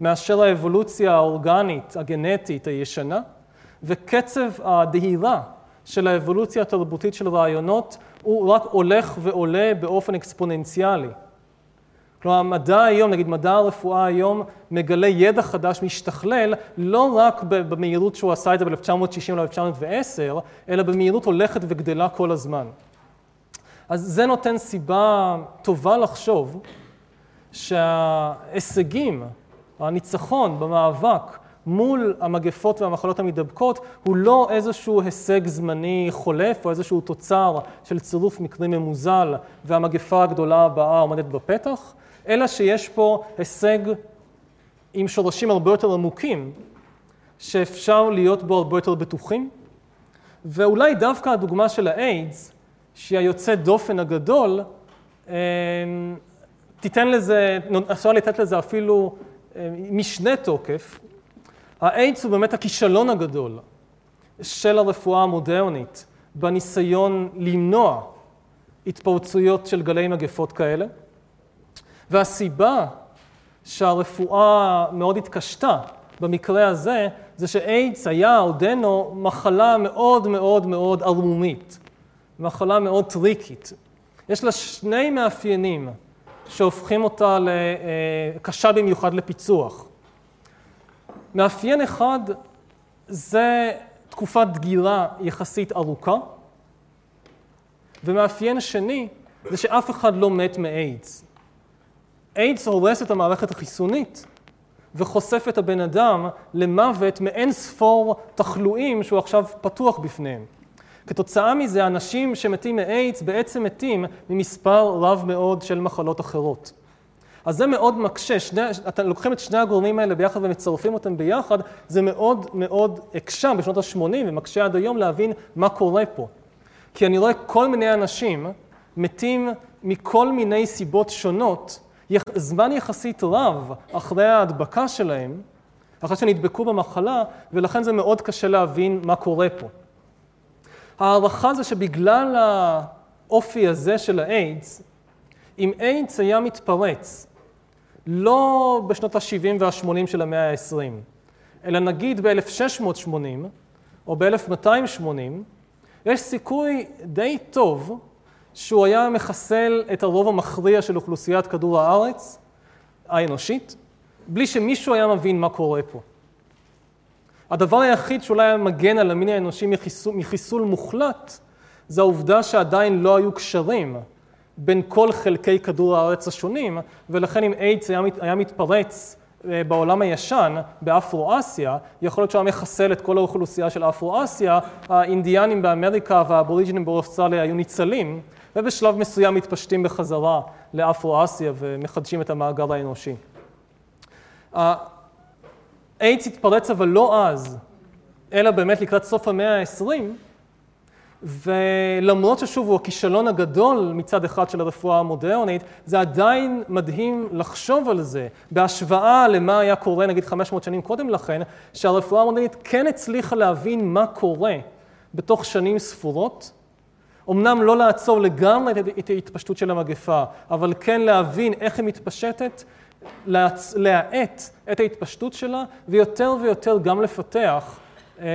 S1: מאשר האבולוציה האורגנית, הגנטית, הישנה, וקצב הדהירה של האבולוציה התרבותית של רעיונות הוא רק הולך ועולה באופן אקספוננציאלי. כלומר, המדע היום, נגיד מדע הרפואה היום, מגלה ידע חדש משתכלל, לא רק במהירות שהוא עשה את זה ב-1960 או 1910, אלא במהירות הולכת וגדלה כל הזמן. אז זה נותן סיבה טובה לחשוב שההישגים, הניצחון במאבק מול המגפות והמחלות המדבקות הוא לא איזשהו הישג זמני חולף או איזשהו תוצר של צירוף מקרים ממוזל והמגפה הגדולה הבאה עומדת בפתח, אלא שיש פה הישג עם שורשים הרבה יותר עמוקים, שאפשר להיות בו הרבה יותר בטוחים. ואולי דווקא הדוגמה של האיידס שהיא היוצא דופן הגדול, אמ, תיתן לזה, אפשר לתת לזה אפילו אמ, משנה תוקף. האיידס הוא באמת הכישלון הגדול של הרפואה המודרנית בניסיון למנוע התפרצויות של גלי מגפות כאלה. והסיבה שהרפואה מאוד התקשתה במקרה הזה, זה שאיידס היה עודנו מחלה מאוד מאוד מאוד ערמומית. מחלה מאוד טריקית. יש לה שני מאפיינים שהופכים אותה לקשה במיוחד לפיצוח. מאפיין אחד זה תקופת דגירה יחסית ארוכה, ומאפיין שני זה שאף אחד לא מת מאיידס. איידס הורס את המערכת החיסונית וחושף את הבן אדם למוות מאין ספור תחלואים שהוא עכשיו פתוח בפניהם. כתוצאה מזה, אנשים שמתים מאיידס בעצם מתים ממספר רב מאוד של מחלות אחרות. אז זה מאוד מקשה, שני, אתם לוקחים את שני הגורמים האלה ביחד ומצרפים אותם ביחד, זה מאוד מאוד הקשה בשנות ה-80 ומקשה עד היום להבין מה קורה פה. כי אני רואה כל מיני אנשים מתים מכל מיני סיבות שונות, זמן יחסית רב אחרי ההדבקה שלהם, אחרי שנדבקו במחלה, ולכן זה מאוד קשה להבין מה קורה פה. ההערכה זה שבגלל האופי הזה של האיידס, אם איידס היה מתפרץ, לא בשנות ה-70 וה-80 של המאה ה-20, אלא נגיד ב-1680 או ב-1280, יש סיכוי די טוב שהוא היה מחסל את הרוב המכריע של אוכלוסיית כדור הארץ האנושית, בלי שמישהו היה מבין מה קורה פה. הדבר היחיד שאולי היה מגן על המין האנושי מחיסול, מחיסול מוחלט, זה העובדה שעדיין לא היו קשרים בין כל חלקי כדור הארץ השונים, ולכן אם איידס היה, היה מתפרץ אה, בעולם הישן, באפרו-אסיה, יכול להיות שהוא היה מחסל את כל האוכלוסייה של אפרו-אסיה, האינדיאנים באמריקה והאבוריג'ינים באוסטרליה היו ניצלים, ובשלב מסוים מתפשטים בחזרה לאפרו-אסיה ומחדשים את המאגר האנושי. איידס התפרץ אבל לא אז אלא באמת לקראת סוף המאה ה-20, ולמרות ששוב הוא הכישלון הגדול מצד אחד של הרפואה המודרנית, זה עדיין מדהים לחשוב על זה, בהשוואה למה היה קורה נגיד 500 שנים קודם לכן, שהרפואה המודרנית כן הצליחה להבין מה קורה בתוך שנים ספורות. אמנם לא לעצור לגמרי את ההתפשטות של המגפה, אבל כן להבין איך היא מתפשטת, להאט את ההתפשטות שלה, ויותר ויותר גם לפתח אה,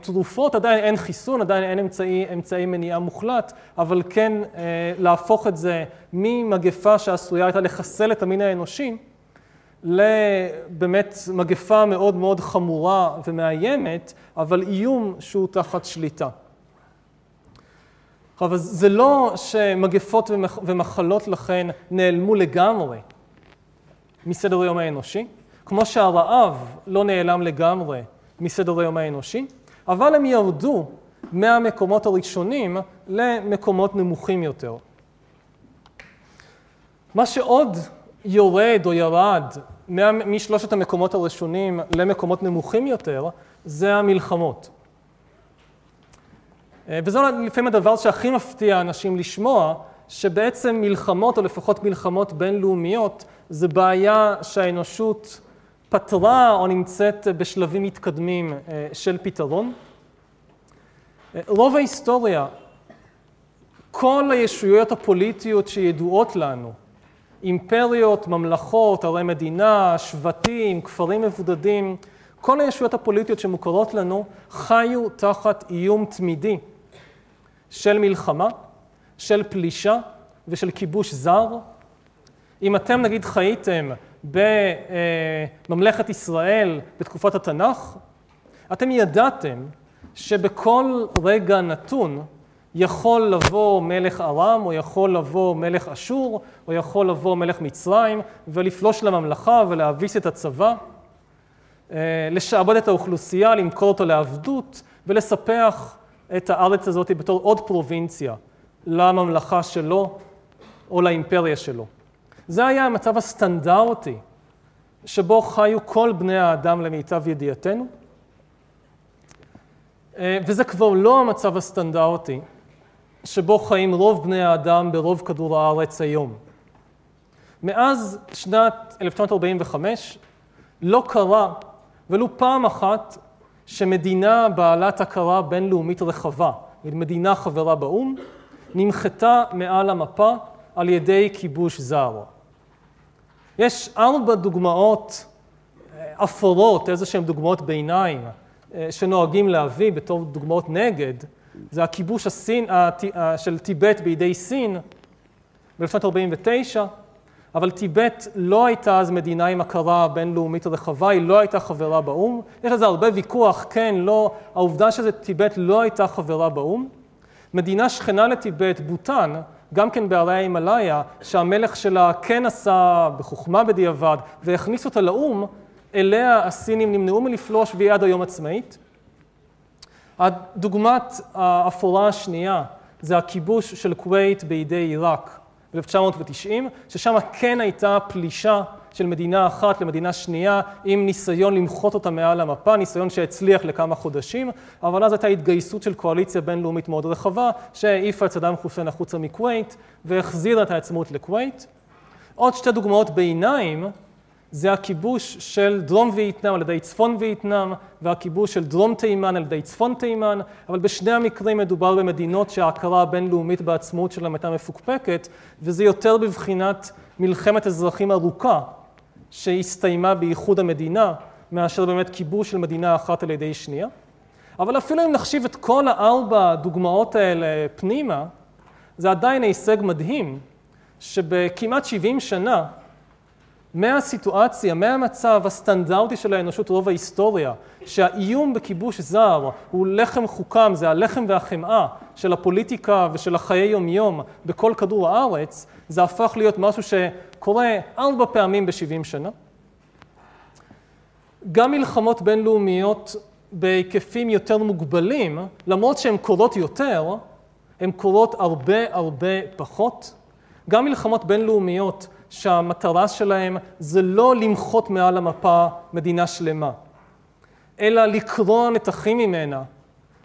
S1: תרופות, עדיין אין חיסון, עדיין אין אמצעי, אמצעי מניעה מוחלט, אבל כן אה, להפוך את זה ממגפה שעשויה הייתה לחסל את המין האנושי, לבאמת מגפה מאוד מאוד חמורה ומאיימת, אבל איום שהוא תחת שליטה. אבל זה לא שמגפות ומחלות לכן נעלמו לגמרי מסדר היום האנושי, כמו שהרעב לא נעלם לגמרי מסדר היום האנושי, אבל הם ירדו מהמקומות הראשונים למקומות נמוכים יותר. מה שעוד יורד או ירד משלושת המקומות הראשונים למקומות נמוכים יותר, זה המלחמות. וזה לפעמים הדבר שהכי מפתיע אנשים לשמוע, שבעצם מלחמות, או לפחות מלחמות בינלאומיות, זה בעיה שהאנושות פתרה או נמצאת בשלבים מתקדמים אה, של פתרון. אה, רוב ההיסטוריה, כל הישויות הפוליטיות שידועות לנו, אימפריות, ממלכות, ערי מדינה, שבטים, כפרים מבודדים, כל הישויות הפוליטיות שמוכרות לנו חיו תחת איום תמידי של מלחמה, של פלישה ושל כיבוש זר. אם אתם נגיד חייתם בממלכת ישראל בתקופת התנ"ך, אתם ידעתם שבכל רגע נתון יכול לבוא מלך ארם, או יכול לבוא מלך אשור, או יכול לבוא מלך מצרים, ולפלוש לממלכה ולהביס את הצבא, אה, לשעבד את האוכלוסייה, למכור אותו לעבדות, ולספח את הארץ הזאת בתור עוד פרובינציה לממלכה שלו או לאימפריה שלו. זה היה המצב הסטנדרטי שבו חיו כל בני האדם למיטב ידיעתנו, אה, וזה כבר לא המצב הסטנדרטי שבו חיים רוב בני האדם ברוב כדור הארץ היום. מאז שנת 1945 לא קרה ולו פעם אחת שמדינה בעלת הכרה בינלאומית רחבה, מדינה חברה באו"ם, נמחתה מעל המפה על ידי כיבוש זר. יש ארבע דוגמאות אה, אפורות, איזה שהן דוגמאות ביניים, אה, שנוהגים להביא בתור דוגמאות נגד. זה הכיבוש הסין, של טיבט בידי סין ב-1949, אבל טיבט לא הייתה אז מדינה עם הכרה בינלאומית רחבה, היא לא הייתה חברה באו"ם. יש לזה הרבה ויכוח, כן, לא, העובדה שטיבט לא הייתה חברה באו"ם. מדינה שכנה לטיבט, בוטן, גם כן בערי ההימאליה, שהמלך שלה כן עשה בחוכמה בדיעבד והכניס אותה לאו"ם, אליה הסינים נמנעו מלפלוש והיא עד היום עצמאית. הדוגמת האפורה השנייה זה הכיבוש של כווית בידי עיראק ב-1990, ששם כן הייתה פלישה של מדינה אחת למדינה שנייה, עם ניסיון למחות אותה מעל המפה, ניסיון שהצליח לכמה חודשים, אבל אז הייתה התגייסות של קואליציה בינלאומית מאוד רחבה, שהעיפה את סדאם חוסיין החוצה מכווית, והחזירה את העצמאות לכווית. עוד שתי דוגמאות ביניים, זה הכיבוש של דרום וייטנאם על ידי צפון וייטנאם, והכיבוש של דרום תימן על ידי צפון תימן, אבל בשני המקרים מדובר במדינות שההכרה הבינלאומית בעצמאות שלהם הייתה מפוקפקת, וזה יותר בבחינת מלחמת אזרחים ארוכה, שהסתיימה באיחוד המדינה, מאשר באמת כיבוש של מדינה אחת על ידי שנייה. אבל אפילו אם נחשיב את כל הארבע הדוגמאות האלה פנימה, זה עדיין הישג מדהים, שבכמעט 70 שנה, מהסיטואציה, מהמצב הסטנדרטי של האנושות רוב ההיסטוריה, שהאיום בכיבוש זר הוא לחם חוקם, זה הלחם והחמאה של הפוליטיקה ושל החיי יום-יום בכל כדור הארץ, זה הפך להיות משהו שקורה ארבע פעמים ב-70 שנה. גם מלחמות בינלאומיות בהיקפים יותר מוגבלים, למרות שהן קורות יותר, הן קורות הרבה הרבה פחות. גם מלחמות בינלאומיות שהמטרה שלהן זה לא למחות מעל המפה מדינה שלמה, אלא לקרוא נתחים ממנה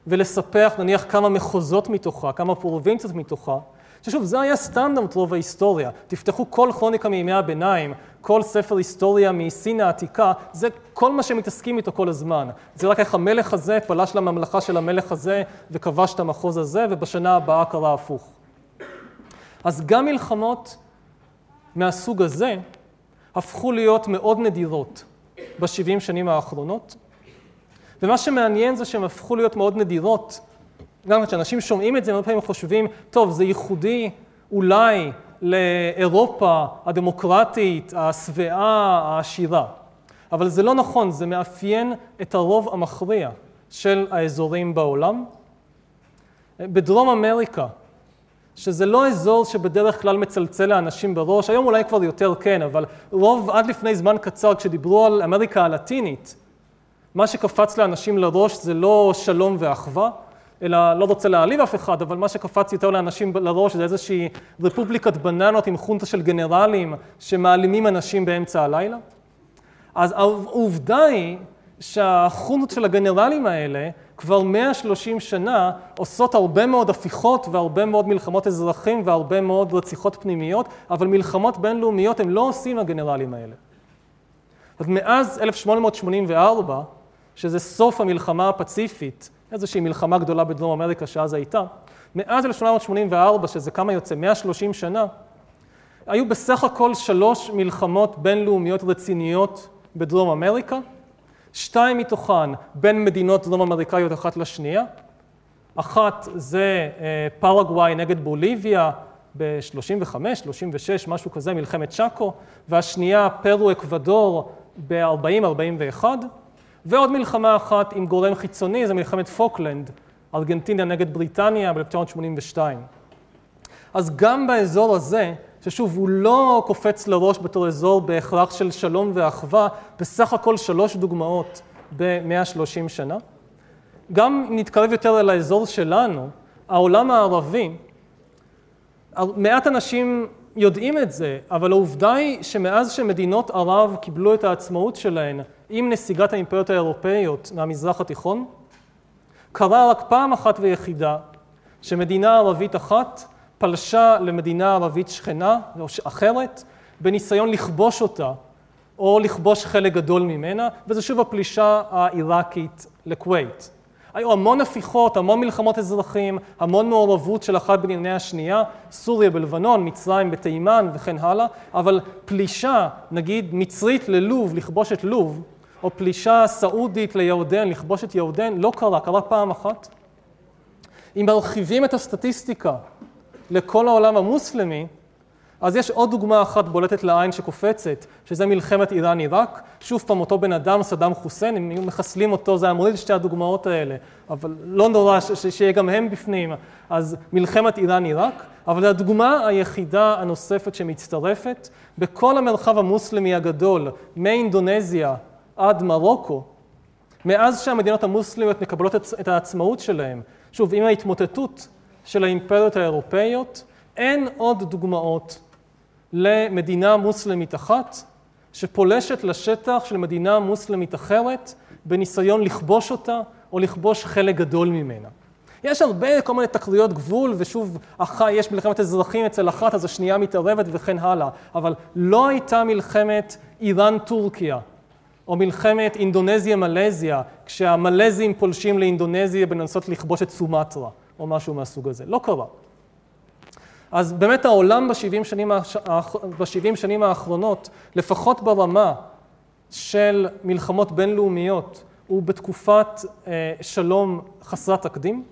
S1: ולספח נניח כמה מחוזות מתוכה, כמה פרובינציות מתוכה, ששוב, זה היה סטנדרט רוב ההיסטוריה. תפתחו כל כרוניקה מימי הביניים, כל ספר היסטוריה מסין העתיקה, זה כל מה שמתעסקים איתו כל הזמן. זה רק איך המלך הזה פלש לממלכה של המלך הזה וכבש את המחוז הזה, ובשנה הבאה קרה הפוך. אז גם מלחמות מהסוג הזה הפכו להיות מאוד נדירות בשבעים שנים האחרונות, ומה שמעניין זה שהן הפכו להיות מאוד נדירות גם כשאנשים שומעים את זה, הרבה פעמים חושבים, טוב, זה ייחודי אולי לאירופה הדמוקרטית, השבעה, העשירה. אבל זה לא נכון, זה מאפיין את הרוב המכריע של האזורים בעולם. בדרום אמריקה, שזה לא אזור שבדרך כלל מצלצל לאנשים בראש, היום אולי כבר יותר כן, אבל רוב, עד לפני זמן קצר, כשדיברו על אמריקה הלטינית, מה שקפץ לאנשים לראש זה לא שלום ואחווה, אלא לא רוצה להעליב אף אחד, אבל מה שקפץ יותר לאנשים לראש זה איזושהי רפובליקת בננות עם חונטה של גנרלים שמעלימים אנשים באמצע הלילה. אז העובדה היא שהחונטות של הגנרלים האלה כבר 130 שנה עושות הרבה מאוד הפיכות והרבה מאוד מלחמות אזרחים והרבה מאוד רציחות פנימיות, אבל מלחמות בינלאומיות הם לא עושים הגנרלים האלה. אז מאז 1884, שזה סוף המלחמה הפציפית, איזושהי מלחמה גדולה בדרום אמריקה שאז הייתה. מאז 1884, שזה כמה יוצא, 130 שנה, היו בסך הכל שלוש מלחמות בינלאומיות רציניות בדרום אמריקה, שתיים מתוכן בין מדינות דרום אמריקאיות אחת לשנייה. אחת זה אה, פרגוואי נגד בוליביה ב-35, 36, משהו כזה, מלחמת צ'אקו, והשנייה פרו אקוודור ב-40-41. ועוד מלחמה אחת עם גורם חיצוני, זה מלחמת פוקלנד, ארגנטינה נגד בריטניה ב-1982. אז גם באזור הזה, ששוב, הוא לא קופץ לראש בתור אזור בהכרח של שלום ואחווה, בסך הכל שלוש דוגמאות ב-130 שנה. גם אם נתקרב יותר אל האזור שלנו, העולם הערבי, מעט אנשים יודעים את זה, אבל העובדה היא שמאז שמדינות ערב קיבלו את העצמאות שלהן עם נסיגת האימפריות האירופאיות מהמזרח התיכון, קרה רק פעם אחת ויחידה שמדינה ערבית אחת פלשה למדינה ערבית שכנה או אחרת בניסיון לכבוש אותה או לכבוש חלק גדול ממנה, וזו שוב הפלישה העיראקית לכווית. היו המון הפיכות, המון מלחמות אזרחים, המון מעורבות של אחת בענייני השנייה, סוריה בלבנון, מצרים בתימן וכן הלאה, אבל פלישה, נגיד מצרית ללוב, לכבוש את לוב, או פלישה סעודית לירדן, לכבוש את ירדן, לא קרה, קרה פעם אחת. אם מרחיבים את הסטטיסטיקה לכל העולם המוסלמי, אז יש עוד דוגמה אחת בולטת לעין שקופצת, שזה מלחמת איראן-עיראק. שוב פעם, אותו בן אדם, סדאם חוסיין, אם היו מחסלים אותו, זה היה מוריד את שתי הדוגמאות האלה, אבל לא נורא שיהיה גם הם בפנים. אז מלחמת איראן-עיראק, אבל הדוגמה היחידה הנוספת שמצטרפת, בכל המרחב המוסלמי הגדול, מאינדונזיה עד מרוקו, מאז שהמדינות המוסלמיות מקבלות את העצמאות שלהן, שוב, עם ההתמוטטות של האימפריות האירופאיות, אין עוד דוגמאות למדינה מוסלמית אחת שפולשת לשטח של מדינה מוסלמית אחרת בניסיון לכבוש אותה או לכבוש חלק גדול ממנה. יש הרבה כל מיני תקריות גבול, ושוב, יש מלחמת אזרחים אצל אחת, אז השנייה מתערבת וכן הלאה, אבל לא הייתה מלחמת איראן-טורקיה, או מלחמת אינדונזיה-מלזיה, כשהמלזים פולשים לאינדונזיה בלנסות לכבוש את סומטרה, או משהו מהסוג הזה. לא קרה. אז באמת העולם ב-70 שנים, ב שנים האחרונות, לפחות ברמה של מלחמות בינלאומיות, הוא בתקופת אה, שלום חסרת תקדים.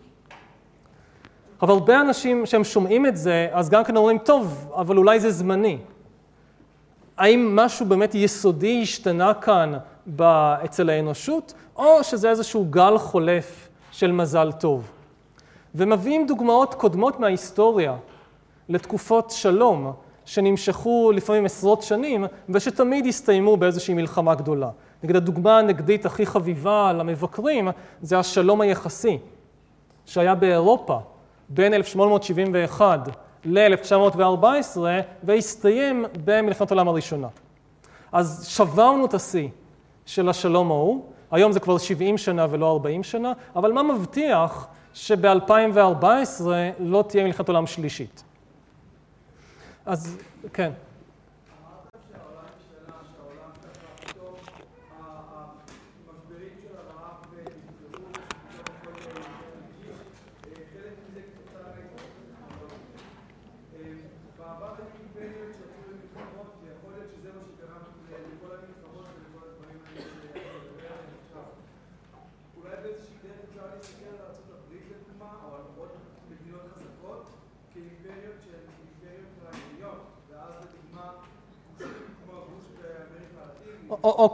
S1: אבל הרבה אנשים שהם שומעים את זה, אז גם כן אומרים, טוב, אבל אולי זה זמני. האם משהו באמת יסודי השתנה כאן אצל האנושות, או שזה איזשהו גל חולף של מזל טוב. ומביאים דוגמאות קודמות מההיסטוריה לתקופות שלום, שנמשכו לפעמים עשרות שנים, ושתמיד הסתיימו באיזושהי מלחמה גדולה. נגיד הדוגמה הנגדית הכי חביבה למבקרים זה השלום היחסי, שהיה באירופה בין 1871 ל-1914, והסתיים במלחמת העולם הראשונה. אז שברנו את השיא של השלום ההוא, היום זה כבר 70 שנה ולא 40 שנה, אבל מה מבטיח שב-2014 לא תהיה מלחמת עולם שלישית? אז כן.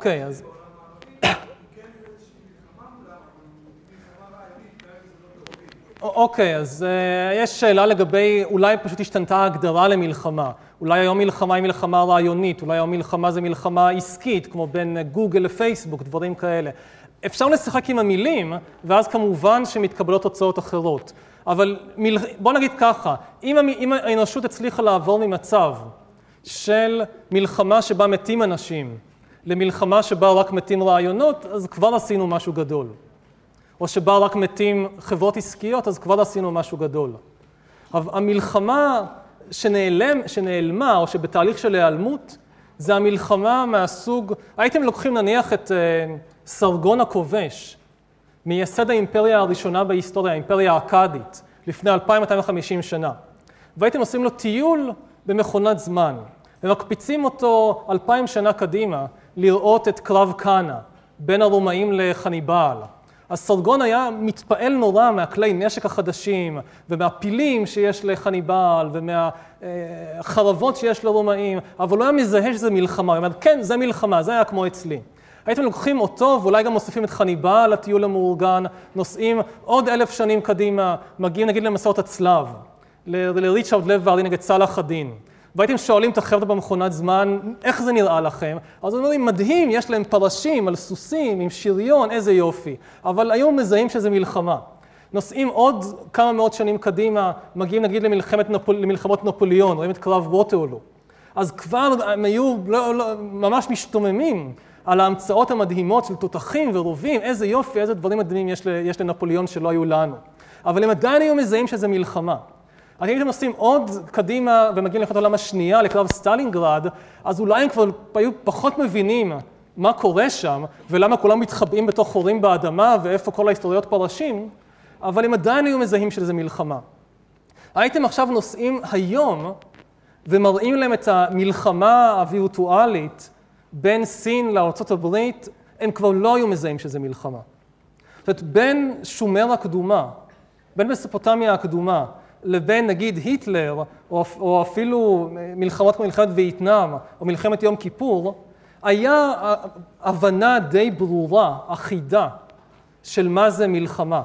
S1: אוקיי, אז... (coughs) אוקיי, אז uh, יש שאלה לגבי, אולי פשוט השתנתה ההגדרה למלחמה. אולי היום מלחמה היא מלחמה רעיונית, אולי היום מלחמה זה מלחמה עסקית, כמו בין גוגל לפייסבוק, דברים כאלה. אפשר לשחק עם המילים, ואז כמובן שמתקבלות תוצאות אחרות. אבל מל... בוא נגיד ככה, אם, אם האנושות הצליחה לעבור ממצב של מלחמה שבה מתים אנשים, למלחמה שבה רק מתים רעיונות, אז כבר עשינו משהו גדול. או שבה רק מתים חברות עסקיות, אז כבר עשינו משהו גדול. המלחמה שנעלם, שנעלמה, או שבתהליך של היעלמות, זה המלחמה מהסוג, הייתם לוקחים נניח את uh, סרגון הכובש, מייסד האימפריה הראשונה בהיסטוריה, האימפריה האכדית, לפני 2250 שנה, והייתם עושים לו טיול במכונת זמן, ומקפיצים אותו אלפיים שנה קדימה, לראות את קרב קאנה בין הרומאים לחניבעל. אז סרגון היה מתפעל נורא מהכלי נשק החדשים ומהפילים שיש לחניבעל ומהחרבות שיש לרומאים, אבל לא היה מזהה שזה מלחמה. הוא אומר, כן, זה מלחמה, זה היה כמו אצלי. הייתם לוקחים אותו ואולי גם מוסיפים את חניבעל לטיול המאורגן, נוסעים עוד אלף שנים קדימה, מגיעים נגיד למסעות הצלב, לריצ'רד לב וארי נגד צלאח א-דין. והייתם שואלים את החבר'ה במכונת זמן, איך זה נראה לכם? אז הם אומרים, מדהים, יש להם פרשים על סוסים, עם שריון, איזה יופי. אבל היום מזהים שזה מלחמה. נוסעים עוד כמה מאות שנים קדימה, מגיעים נגיד למלחמת נפול, למלחמות נפוליאון, רואים את קרב ווטרלו. אז כבר הם היו לא, לא, ממש משתוממים על ההמצאות המדהימות של תותחים ורובים, איזה יופי, איזה דברים מדהימים יש, יש לנפוליאון שלא היו לנו. אבל הם עדיין היו מזהים שזה מלחמה. אז אם הייתם נוסעים עוד קדימה ומגיעים למלחמת העולם השנייה, לקרב סטלינגרד, אז אולי הם כבר היו פחות מבינים מה קורה שם, ולמה כולם מתחבאים בתוך חורים באדמה, ואיפה כל ההסתערויות פרשים, אבל הם עדיין היו מזהים שזה מלחמה. הייתם עכשיו נוסעים היום ומראים להם את המלחמה הווירטואלית בין סין לארה"ב, הם כבר לא היו מזהים שזה מלחמה. זאת אומרת, בין שומר הקדומה, בין מסופוטמיה הקדומה, לבין נגיד היטלר, או, או אפילו מלחמות כמו מלחמת וייטנאם, או מלחמת יום כיפור, היה הבנה די ברורה, אחידה, של מה זה מלחמה,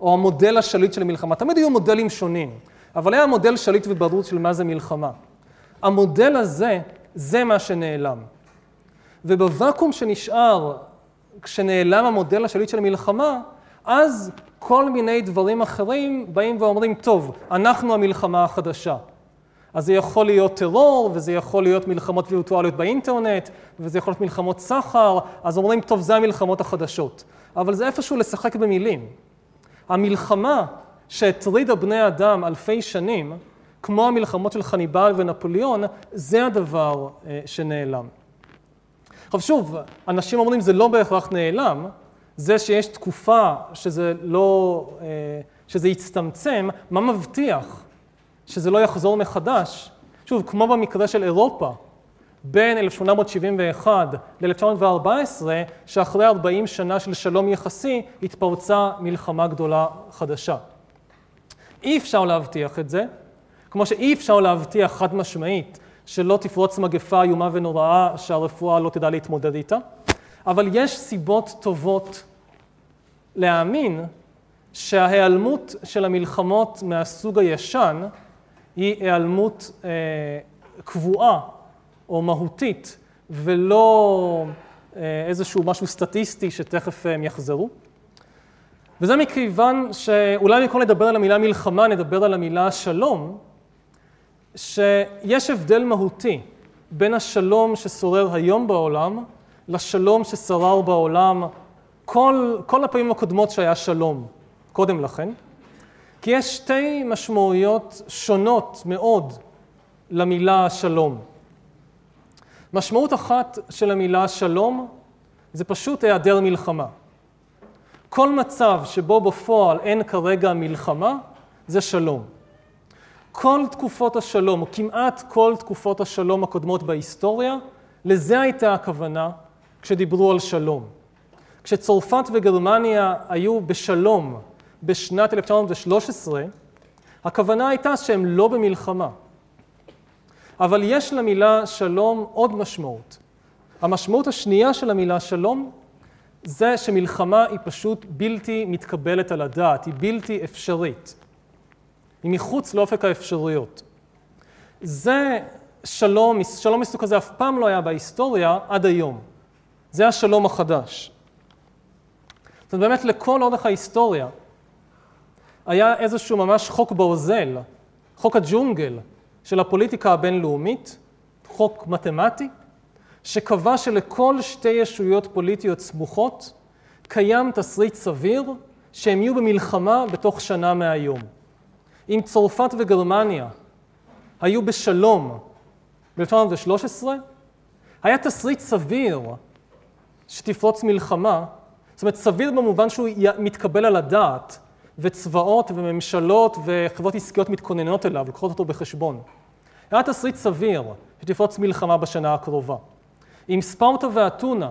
S1: או המודל השליט של מלחמה. תמיד היו מודלים שונים, אבל היה מודל שליט וברור של מה זה מלחמה. המודל הזה, זה מה שנעלם. ובוואקום שנשאר, כשנעלם המודל השליט של מלחמה, אז כל מיני דברים אחרים באים ואומרים, טוב, אנחנו המלחמה החדשה. אז זה יכול להיות טרור, וזה יכול להיות מלחמות וירטואליות באינטרנט, וזה יכול להיות מלחמות סחר, אז אומרים, טוב, זה המלחמות החדשות. אבל זה איפשהו לשחק במילים. המלחמה שהטרידה בני אדם אלפי שנים, כמו המלחמות של חניבעל ונפוליאון, זה הדבר אה, שנעלם. עכשיו שוב, אנשים אומרים זה לא בהכרח נעלם, זה שיש תקופה שזה לא, אה, שזה יצטמצם, מה מבטיח שזה לא יחזור מחדש? שוב, כמו במקרה של אירופה, בין 1871 ל-1914, שאחרי 40 שנה של שלום יחסי, התפרצה מלחמה גדולה חדשה. אי אפשר להבטיח את זה, כמו שאי אפשר להבטיח חד משמעית שלא תפרוץ מגפה איומה ונוראה שהרפואה לא תדע להתמודד איתה. אבל יש סיבות טובות להאמין שההיעלמות של המלחמות מהסוג הישן היא היעלמות אה, קבועה או מהותית ולא אה, איזשהו משהו סטטיסטי שתכף הם יחזרו. וזה מכיוון שאולי במקום לדבר על המילה מלחמה, נדבר על המילה שלום, שיש הבדל מהותי בין השלום ששורר היום בעולם לשלום ששרר בעולם כל, כל הפעמים הקודמות שהיה שלום קודם לכן, כי יש שתי משמעויות שונות מאוד למילה שלום. משמעות אחת של המילה שלום זה פשוט היעדר מלחמה. כל מצב שבו בפועל אין כרגע מלחמה, זה שלום. כל תקופות השלום, או כמעט כל תקופות השלום הקודמות בהיסטוריה, לזה הייתה הכוונה כשדיברו על שלום. כשצרפת וגרמניה היו בשלום בשנת 1913, הכוונה הייתה שהם לא במלחמה. אבל יש למילה שלום עוד משמעות. המשמעות השנייה של המילה שלום זה שמלחמה היא פשוט בלתי מתקבלת על הדעת, היא בלתי אפשרית. היא מחוץ לאופק האפשרויות. זה שלום, שלום מסוג כזה אף פעם לא היה בהיסטוריה עד היום. זה השלום החדש. זאת אומרת, באמת לכל אורך ההיסטוריה היה איזשהו ממש חוק ברזל, חוק הג'ונגל של הפוליטיקה הבינלאומית, חוק מתמטי, שקבע שלכל שתי ישויות פוליטיות סמוכות קיים תסריט סביר שהם יהיו במלחמה בתוך שנה מהיום. אם צרפת וגרמניה היו בשלום ב-1913, היה תסריט סביר שתפרוץ מלחמה, זאת אומרת סביר במובן שהוא מתקבל על הדעת, וצבאות וממשלות וחברות עסקיות מתכוננות אליו, לוקחות אותו בחשבון. היה תסריט סביר שתפרוץ מלחמה בשנה הקרובה. אם ספרטה ואתונה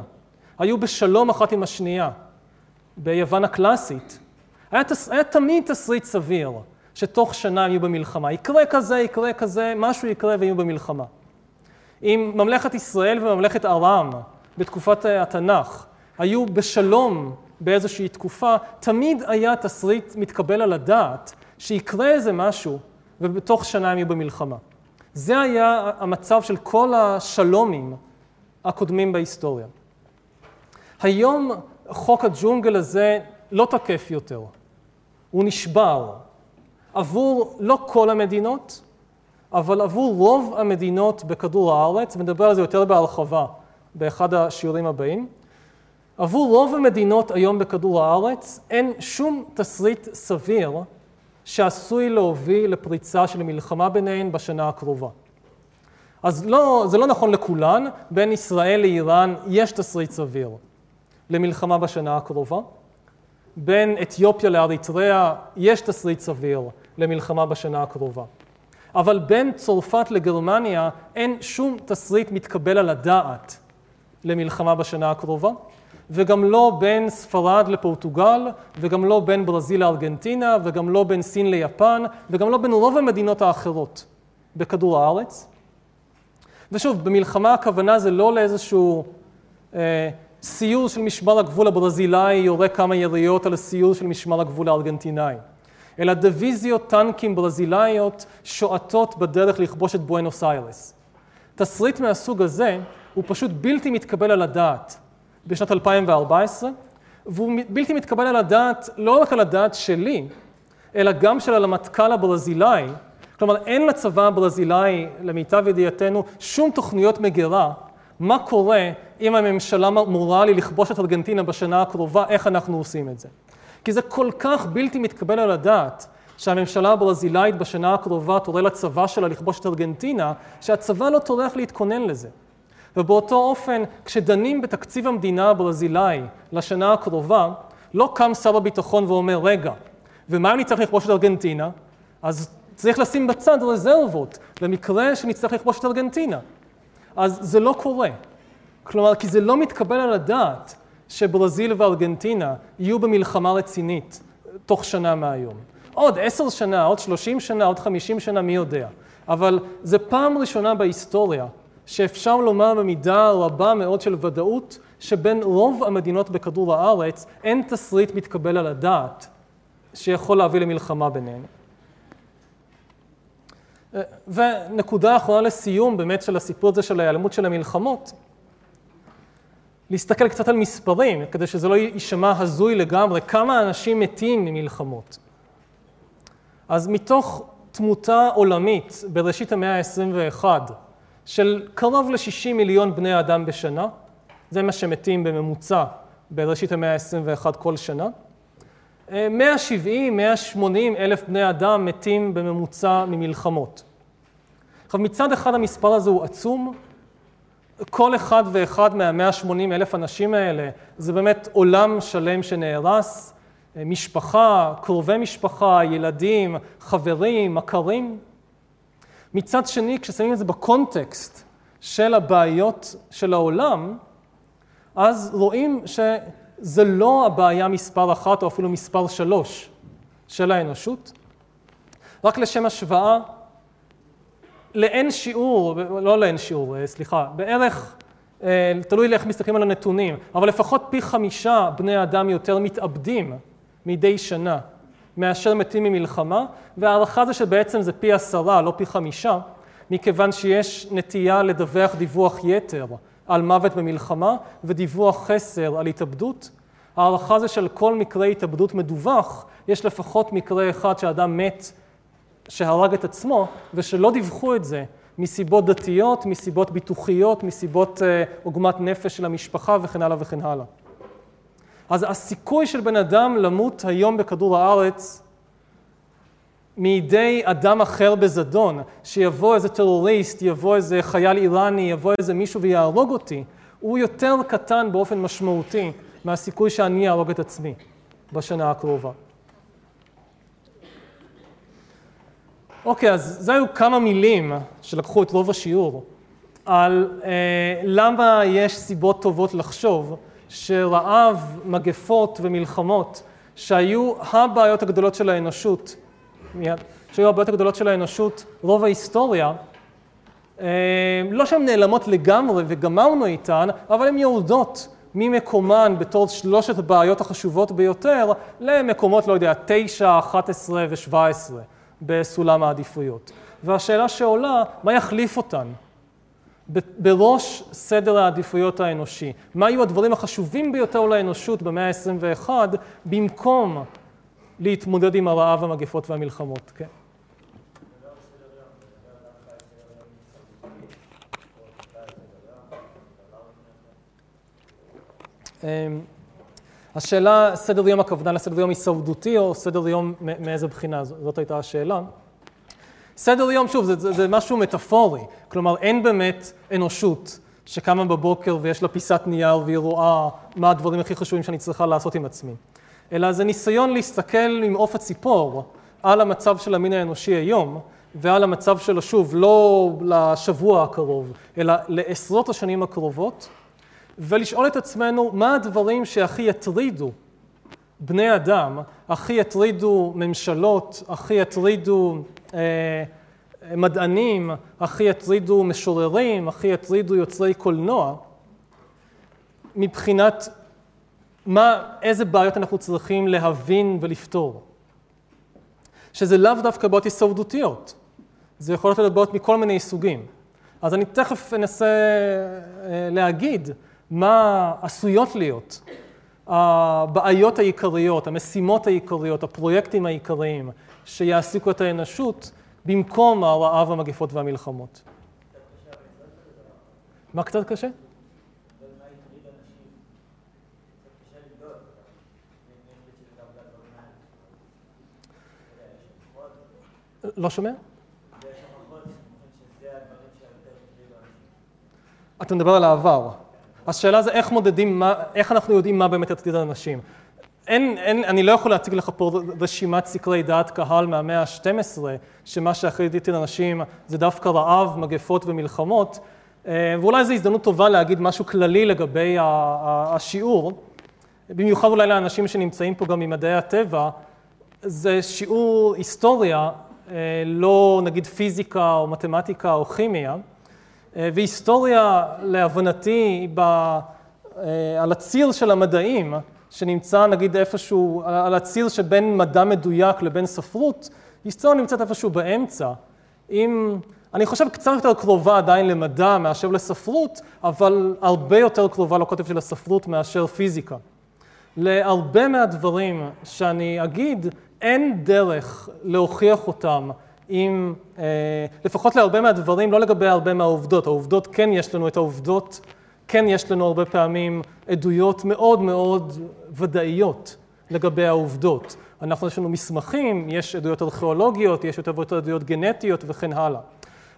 S1: היו בשלום אחת עם השנייה ביוון הקלאסית, היה, תס... היה תמיד תסריט סביר שתוך שנה הם יהיו במלחמה. יקרה כזה, יקרה כזה, משהו יקרה ויהיו במלחמה. אם ממלכת ישראל וממלכת ארם בתקופת התנ"ך היו בשלום באיזושהי תקופה, תמיד היה תסריט מתקבל על הדעת שיקרה איזה משהו ובתוך שנה הם יהיו במלחמה. זה היה המצב של כל השלומים הקודמים בהיסטוריה. היום חוק הג'ונגל הזה לא תקף יותר, הוא נשבר עבור לא כל המדינות, אבל עבור רוב המדינות בכדור הארץ, ונדבר על זה יותר בהרחבה באחד השיעורים הבאים, עבור רוב המדינות היום בכדור הארץ אין שום תסריט סביר שעשוי להוביל לפריצה של מלחמה ביניהן בשנה הקרובה. אז לא, זה לא נכון לכולן, בין ישראל לאיראן יש תסריט סביר למלחמה בשנה הקרובה, בין אתיופיה לאריתריאה יש תסריט סביר למלחמה בשנה הקרובה. אבל בין צרפת לגרמניה אין שום תסריט מתקבל על הדעת למלחמה בשנה הקרובה, וגם לא בין ספרד לפורטוגל, וגם לא בין ברזיל לארגנטינה, וגם לא בין סין ליפן, וגם לא בין רוב המדינות האחרות בכדור הארץ. ושוב, במלחמה הכוונה זה לא לאיזשהו אה, סיור של משמר הגבול הברזילאי יורה כמה יריות על הסיור של משמר הגבול הארגנטינאי, אלא דיוויזיות טנקים ברזילאיות שועטות בדרך לכבוש את בואנוס איירס. תסריט מהסוג הזה הוא פשוט בלתי מתקבל על הדעת בשנת 2014, והוא בלתי מתקבל על הדעת, לא רק על הדעת שלי, אלא גם של המטכ"ל הברזילאי, כלומר, אין לצבא הברזילאי, למיטב ידיעתנו, שום תוכניות מגירה מה קורה אם הממשלה מורה לי לכבוש את ארגנטינה בשנה הקרובה, איך אנחנו עושים את זה. כי זה כל כך בלתי מתקבל על הדעת שהממשלה הברזילאית בשנה הקרובה תורה לצבא שלה לכבוש את ארגנטינה, שהצבא לא טורח להתכונן לזה. ובאותו אופן, כשדנים בתקציב המדינה הברזילאי לשנה הקרובה, לא קם שר הביטחון ואומר, רגע, ומה אם נצטרך לכבוש את ארגנטינה? אז צריך לשים בצד רזרבות למקרה שנצטרך לכבוש את ארגנטינה. אז זה לא קורה. כלומר, כי זה לא מתקבל על הדעת שברזיל וארגנטינה יהיו במלחמה רצינית תוך שנה מהיום. עוד עשר שנה, עוד שלושים שנה, עוד חמישים שנה, מי יודע. אבל זה פעם ראשונה בהיסטוריה שאפשר לומר במידה רבה מאוד של ודאות שבין רוב המדינות בכדור הארץ אין תסריט מתקבל על הדעת שיכול להביא למלחמה ביניהן. ונקודה אחרונה לסיום באמת של הסיפור הזה של ההיעלמות של המלחמות, להסתכל קצת על מספרים, כדי שזה לא יישמע הזוי לגמרי, כמה אנשים מתים ממלחמות. אז מתוך תמותה עולמית בראשית המאה ה-21 של קרוב ל-60 מיליון בני אדם בשנה, זה מה שמתים בממוצע בראשית המאה ה-21 כל שנה. 170, 180 אלף בני אדם מתים בממוצע ממלחמות. עכשיו מצד אחד המספר הזה הוא עצום, כל אחד ואחד מה-180 אלף אנשים האלה זה באמת עולם שלם שנהרס, משפחה, קרובי משפחה, ילדים, חברים, מכרים. מצד שני, כששמים את זה בקונטקסט של הבעיות של העולם, אז רואים שזה לא הבעיה מספר אחת או אפילו מספר שלוש של האנושות. רק לשם השוואה, לאין שיעור, לא לאין שיעור, אה, סליחה, בערך, אה, תלוי איך מסתכלים על הנתונים, אבל לפחות פי חמישה בני אדם יותר מתאבדים מדי שנה מאשר מתים ממלחמה, וההערכה זה שבעצם זה פי עשרה, לא פי חמישה, מכיוון שיש נטייה לדווח דיווח יתר על מוות במלחמה ודיווח חסר על התאבדות. ההערכה זה של כל מקרה התאבדות מדווח, יש לפחות מקרה אחד שאדם מת שהרג את עצמו, ושלא דיווחו את זה מסיבות דתיות, מסיבות ביטוחיות, מסיבות אה, עוגמת נפש של המשפחה וכן הלאה וכן הלאה. אז הסיכוי של בן אדם למות היום בכדור הארץ מידי אדם אחר בזדון, שיבוא איזה טרוריסט, יבוא איזה חייל איראני, יבוא איזה מישהו ויהרוג אותי, הוא יותר קטן באופן משמעותי מהסיכוי שאני אהרוג את עצמי בשנה הקרובה. אוקיי, אז זה היו כמה מילים שלקחו את רוב השיעור על אה, למה יש סיבות טובות לחשוב שרעב, מגפות ומלחמות, שהיו הבעיות הגדולות של האנושות, מיד, שהיו הבעיות הגדולות של האנושות רוב ההיסטוריה, אה, לא שהן נעלמות לגמרי וגמרנו איתן, אבל הן יורדות ממקומן בתור שלושת הבעיות החשובות ביותר למקומות, לא יודע, 9, 11 ו-17. בסולם העדיפויות. והשאלה שעולה, מה יחליף אותן? בראש סדר העדיפויות האנושי. מה יהיו הדברים החשובים ביותר לאנושות במאה ה-21 במקום להתמודד עם הרעב, המגפות והמלחמות? כן. Um, השאלה, סדר יום הכוונה לסדר יום הישרדותי או סדר יום מאיזה בחינה? זאת הייתה השאלה. סדר יום, שוב, זה, זה, זה משהו מטאפורי. כלומר, אין באמת אנושות שקמה בבוקר ויש לה פיסת נייר והיא רואה מה הדברים הכי חשובים שאני צריכה לעשות עם עצמי. אלא זה ניסיון להסתכל עם עוף הציפור על המצב של המין האנושי היום, ועל המצב שלו, שוב, לא לשבוע הקרוב, אלא לעשרות השנים הקרובות. ולשאול את עצמנו מה הדברים שהכי יטרידו בני אדם, הכי יטרידו ממשלות, הכי יטרידו אה, מדענים, הכי יטרידו משוררים, הכי יטרידו יוצרי קולנוע, מבחינת מה, איזה בעיות אנחנו צריכים להבין ולפתור. שזה לאו דווקא בעיות הישרדותיות, זה יכול להיות בעיות מכל מיני סוגים. אז אני תכף אנסה אה, להגיד מה עשויות להיות הבעיות העיקריות, המשימות העיקריות, הפרויקטים העיקריים שיעסיקו את האנושות במקום הרעב, המגפות והמלחמות. מה קצת קשה? לא שומע? אתה מדבר על העבר. השאלה זה איך מודדים, מה, איך אנחנו יודעים מה באמת יטריד אנשים. אין, אין, אני לא יכול להציג לך פה רשימת סקרי דעת קהל מהמאה ה-12, שמה שהכי יטריד אנשים זה דווקא רעב, מגפות ומלחמות, אה, ואולי זו הזדמנות טובה להגיד משהו כללי לגבי השיעור, במיוחד אולי לאנשים שנמצאים פה גם ממדעי הטבע, זה שיעור היסטוריה, אה, לא נגיד פיזיקה או מתמטיקה או כימיה. אה, והיסטוריה, להבנתי, ב, אה, על הציר של המדעים, שנמצא נגיד איפשהו, על הציר שבין מדע מדויק לבין ספרות, היסטוריה נמצאת איפשהו באמצע. אם, אני חושב קצת יותר קרובה עדיין למדע מאשר לספרות, אבל הרבה יותר קרובה לקוטב של הספרות מאשר פיזיקה. להרבה מהדברים שאני אגיד, אין דרך להוכיח אותם עם, אה, לפחות להרבה מהדברים, לא לגבי הרבה מהעובדות, העובדות כן יש לנו את העובדות כן יש לנו הרבה פעמים עדויות מאוד מאוד ודאיות לגבי העובדות. אנחנו, יש לנו מסמכים, יש עדויות ארכיאולוגיות, יש יותר ויותר עדויות גנטיות וכן הלאה.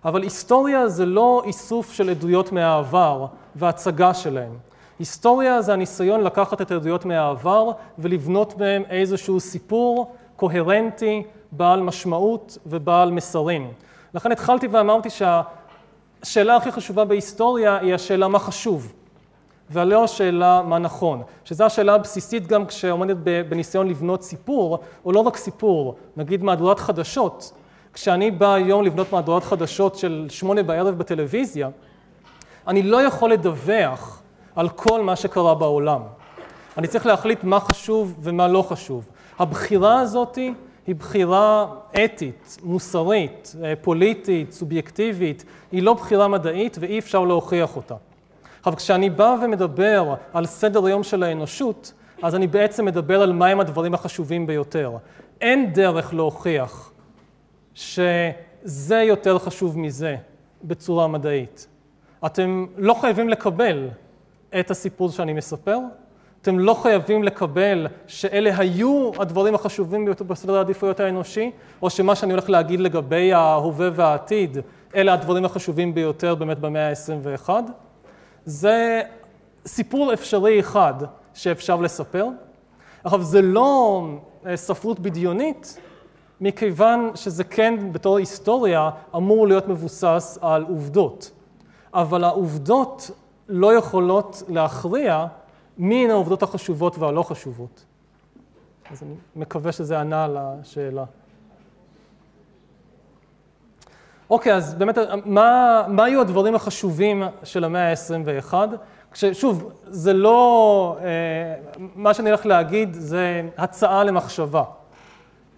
S1: אבל היסטוריה זה לא איסוף של עדויות מהעבר והצגה שלהן. היסטוריה זה הניסיון לקחת את העדויות מהעבר ולבנות בהם איזשהו סיפור קוהרנטי, בעל משמעות ובעל מסרים. לכן התחלתי ואמרתי שהשאלה הכי חשובה בהיסטוריה היא השאלה מה חשוב, ולא השאלה מה נכון. שזו השאלה הבסיסית גם כשעומדת בניסיון לבנות סיפור, או לא רק סיפור, נגיד מהדורת חדשות. כשאני בא היום לבנות מהדורת חדשות של שמונה בערב בטלוויזיה, אני לא יכול לדווח על כל מה שקרה בעולם. אני צריך להחליט מה חשוב ומה לא חשוב. הבחירה הזאת היא בחירה אתית, מוסרית, אה, פוליטית, סובייקטיבית, היא לא בחירה מדעית ואי אפשר להוכיח אותה. אבל כשאני בא ומדבר על סדר היום של האנושות, אז אני בעצם מדבר על מהם הדברים החשובים ביותר. אין דרך להוכיח שזה יותר חשוב מזה בצורה מדעית. אתם לא חייבים לקבל את הסיפור שאני מספר, אתם לא חייבים לקבל שאלה היו הדברים החשובים ביותר בסדר העדיפויות האנושי, או שמה שאני הולך להגיד לגבי ההווה והעתיד, אלה הדברים החשובים ביותר באמת במאה ה-21. זה סיפור אפשרי אחד שאפשר לספר. עכשיו, זה לא אה, ספרות בדיונית, מכיוון שזה כן, בתור היסטוריה, אמור להיות מבוסס על עובדות. אבל העובדות לא יכולות להכריע מי הן העובדות החשובות והלא חשובות. אז אני מקווה שזה ענה על השאלה. אוקיי, אז באמת, מה, מה היו הדברים החשובים של המאה ה-21? שוב, זה לא, אה, מה שאני הולך להגיד זה הצעה למחשבה.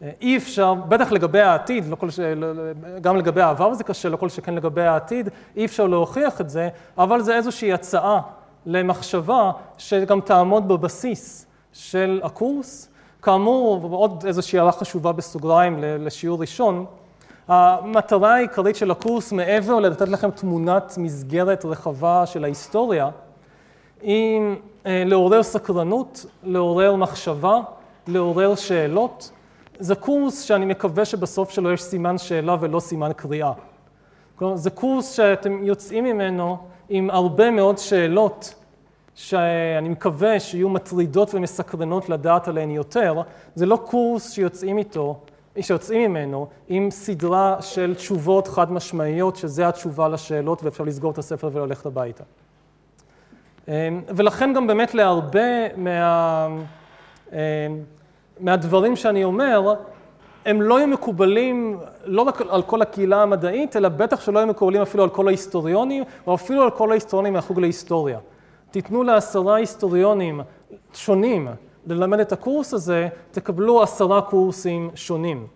S1: אה, אי אפשר, בטח לגבי העתיד, לא כל ש... לא, לא, גם לגבי העבר זה קשה, לא כל שכן לגבי העתיד, אי אפשר להוכיח את זה, אבל זה איזושהי הצעה למחשבה שגם תעמוד בבסיס של הקורס. כאמור, עוד איזושהי הערה חשובה בסוגריים לשיעור ראשון, המטרה העיקרית של הקורס, מעבר לתת לכם תמונת מסגרת רחבה של ההיסטוריה, היא אה, לעורר סקרנות, לעורר מחשבה, לעורר שאלות. זה קורס שאני מקווה שבסוף שלו יש סימן שאלה ולא סימן קריאה. כלומר, זה קורס שאתם יוצאים ממנו עם הרבה מאוד שאלות שאני מקווה שיהיו מטרידות ומסקרנות לדעת עליהן יותר. זה לא קורס שיוצאים איתו, שיוצאים ממנו עם סדרה של תשובות חד משמעיות, שזה התשובה לשאלות ואפשר לסגור את הספר וללכת הביתה. ולכן גם באמת להרבה מה... מהדברים שאני אומר, הם לא יהיו מקובלים לא רק על כל הקהילה המדעית, אלא בטח שלא יהיו מקובלים אפילו על כל ההיסטוריונים, או אפילו על כל ההיסטוריונים מהחוג להיסטוריה. תיתנו לעשרה היסטוריונים שונים ללמד את הקורס הזה, תקבלו עשרה קורסים שונים.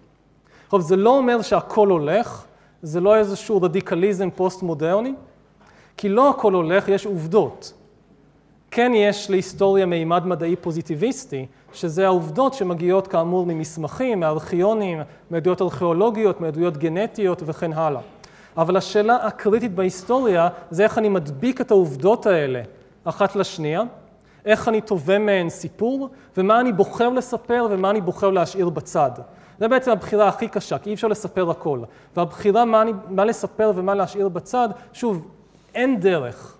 S1: טוב, זה לא אומר שהכל הולך, זה לא איזשהו רדיקליזם פוסט-מודרני, כי לא הכל הולך, יש עובדות. כן יש להיסטוריה מימד מדעי פוזיטיביסטי, שזה העובדות שמגיעות כאמור ממסמכים, מארכיונים, מעדויות ארכיאולוגיות, מעדויות גנטיות וכן הלאה. אבל השאלה הקריטית בהיסטוריה זה איך אני מדביק את העובדות האלה אחת לשנייה, איך אני תובע מהן סיפור, ומה אני בוחר לספר ומה אני בוחר להשאיר בצד. זה בעצם הבחירה הכי קשה, כי אי אפשר לספר הכל. והבחירה מה, אני, מה לספר ומה להשאיר בצד, שוב, אין דרך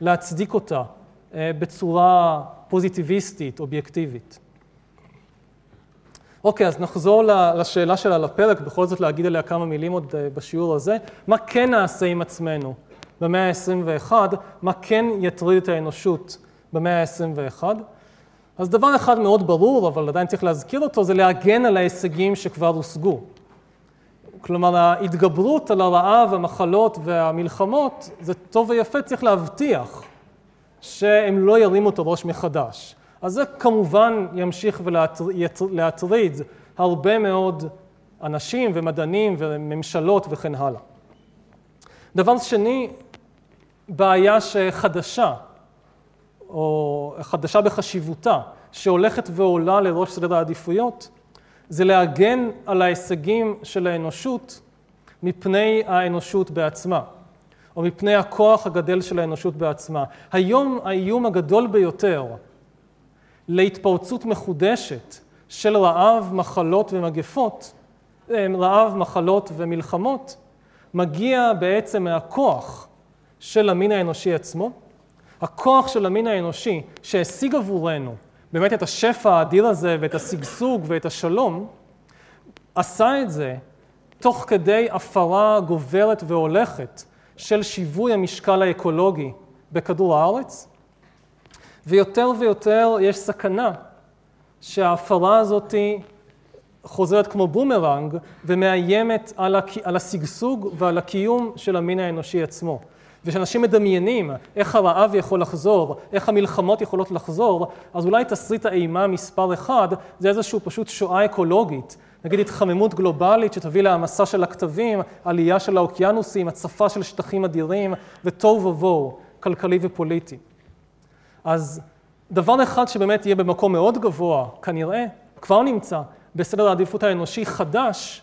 S1: להצדיק אותה אה, בצורה פוזיטיביסטית, אובייקטיבית. אוקיי, אז נחזור לשאלה שלה לפרק, בכל זאת להגיד עליה כמה מילים עוד אה, בשיעור הזה. מה כן נעשה עם עצמנו במאה ה-21? מה כן יטריד את האנושות במאה ה-21? אז דבר אחד מאוד ברור, אבל עדיין צריך להזכיר אותו, זה להגן על ההישגים שכבר הושגו. כלומר, ההתגברות על הרעב, המחלות והמלחמות, זה טוב ויפה, צריך להבטיח שהם לא ירימו את הראש מחדש. אז זה כמובן ימשיך ולהטריד הרבה מאוד אנשים ומדענים וממשלות וכן הלאה. דבר שני, בעיה שחדשה, או חדשה בחשיבותה, שהולכת ועולה לראש סדר העדיפויות, זה להגן על ההישגים של האנושות מפני האנושות בעצמה. או מפני הכוח הגדל של האנושות בעצמה. היום האיום הגדול ביותר להתפרצות מחודשת של רעב, מחלות ומגפות, אה, רעב, מחלות ומלחמות, מגיע בעצם מהכוח של המין האנושי עצמו. הכוח של המין האנושי שהשיג עבורנו באמת את השפע האדיר הזה ואת השגשוג ואת השלום, עשה את זה תוך כדי הפרה גוברת והולכת של שיווי המשקל האקולוגי בכדור הארץ, ויותר ויותר יש סכנה שההפרה הזאת חוזרת כמו בומרנג ומאיימת על השגשוג ועל הקיום של המין האנושי עצמו. וכשאנשים מדמיינים איך הרעב יכול לחזור, איך המלחמות יכולות לחזור, אז אולי תסריט האימה מספר אחד זה איזושהי פשוט שואה אקולוגית. נגיד התחממות גלובלית שתביא להעמסה של הכתבים, עלייה של האוקיינוסים, הצפה של שטחים אדירים ותוהו ובוהו, כלכלי ופוליטי. אז דבר אחד שבאמת יהיה במקום מאוד גבוה, כנראה, כבר נמצא בסדר העדיפות האנושי חדש,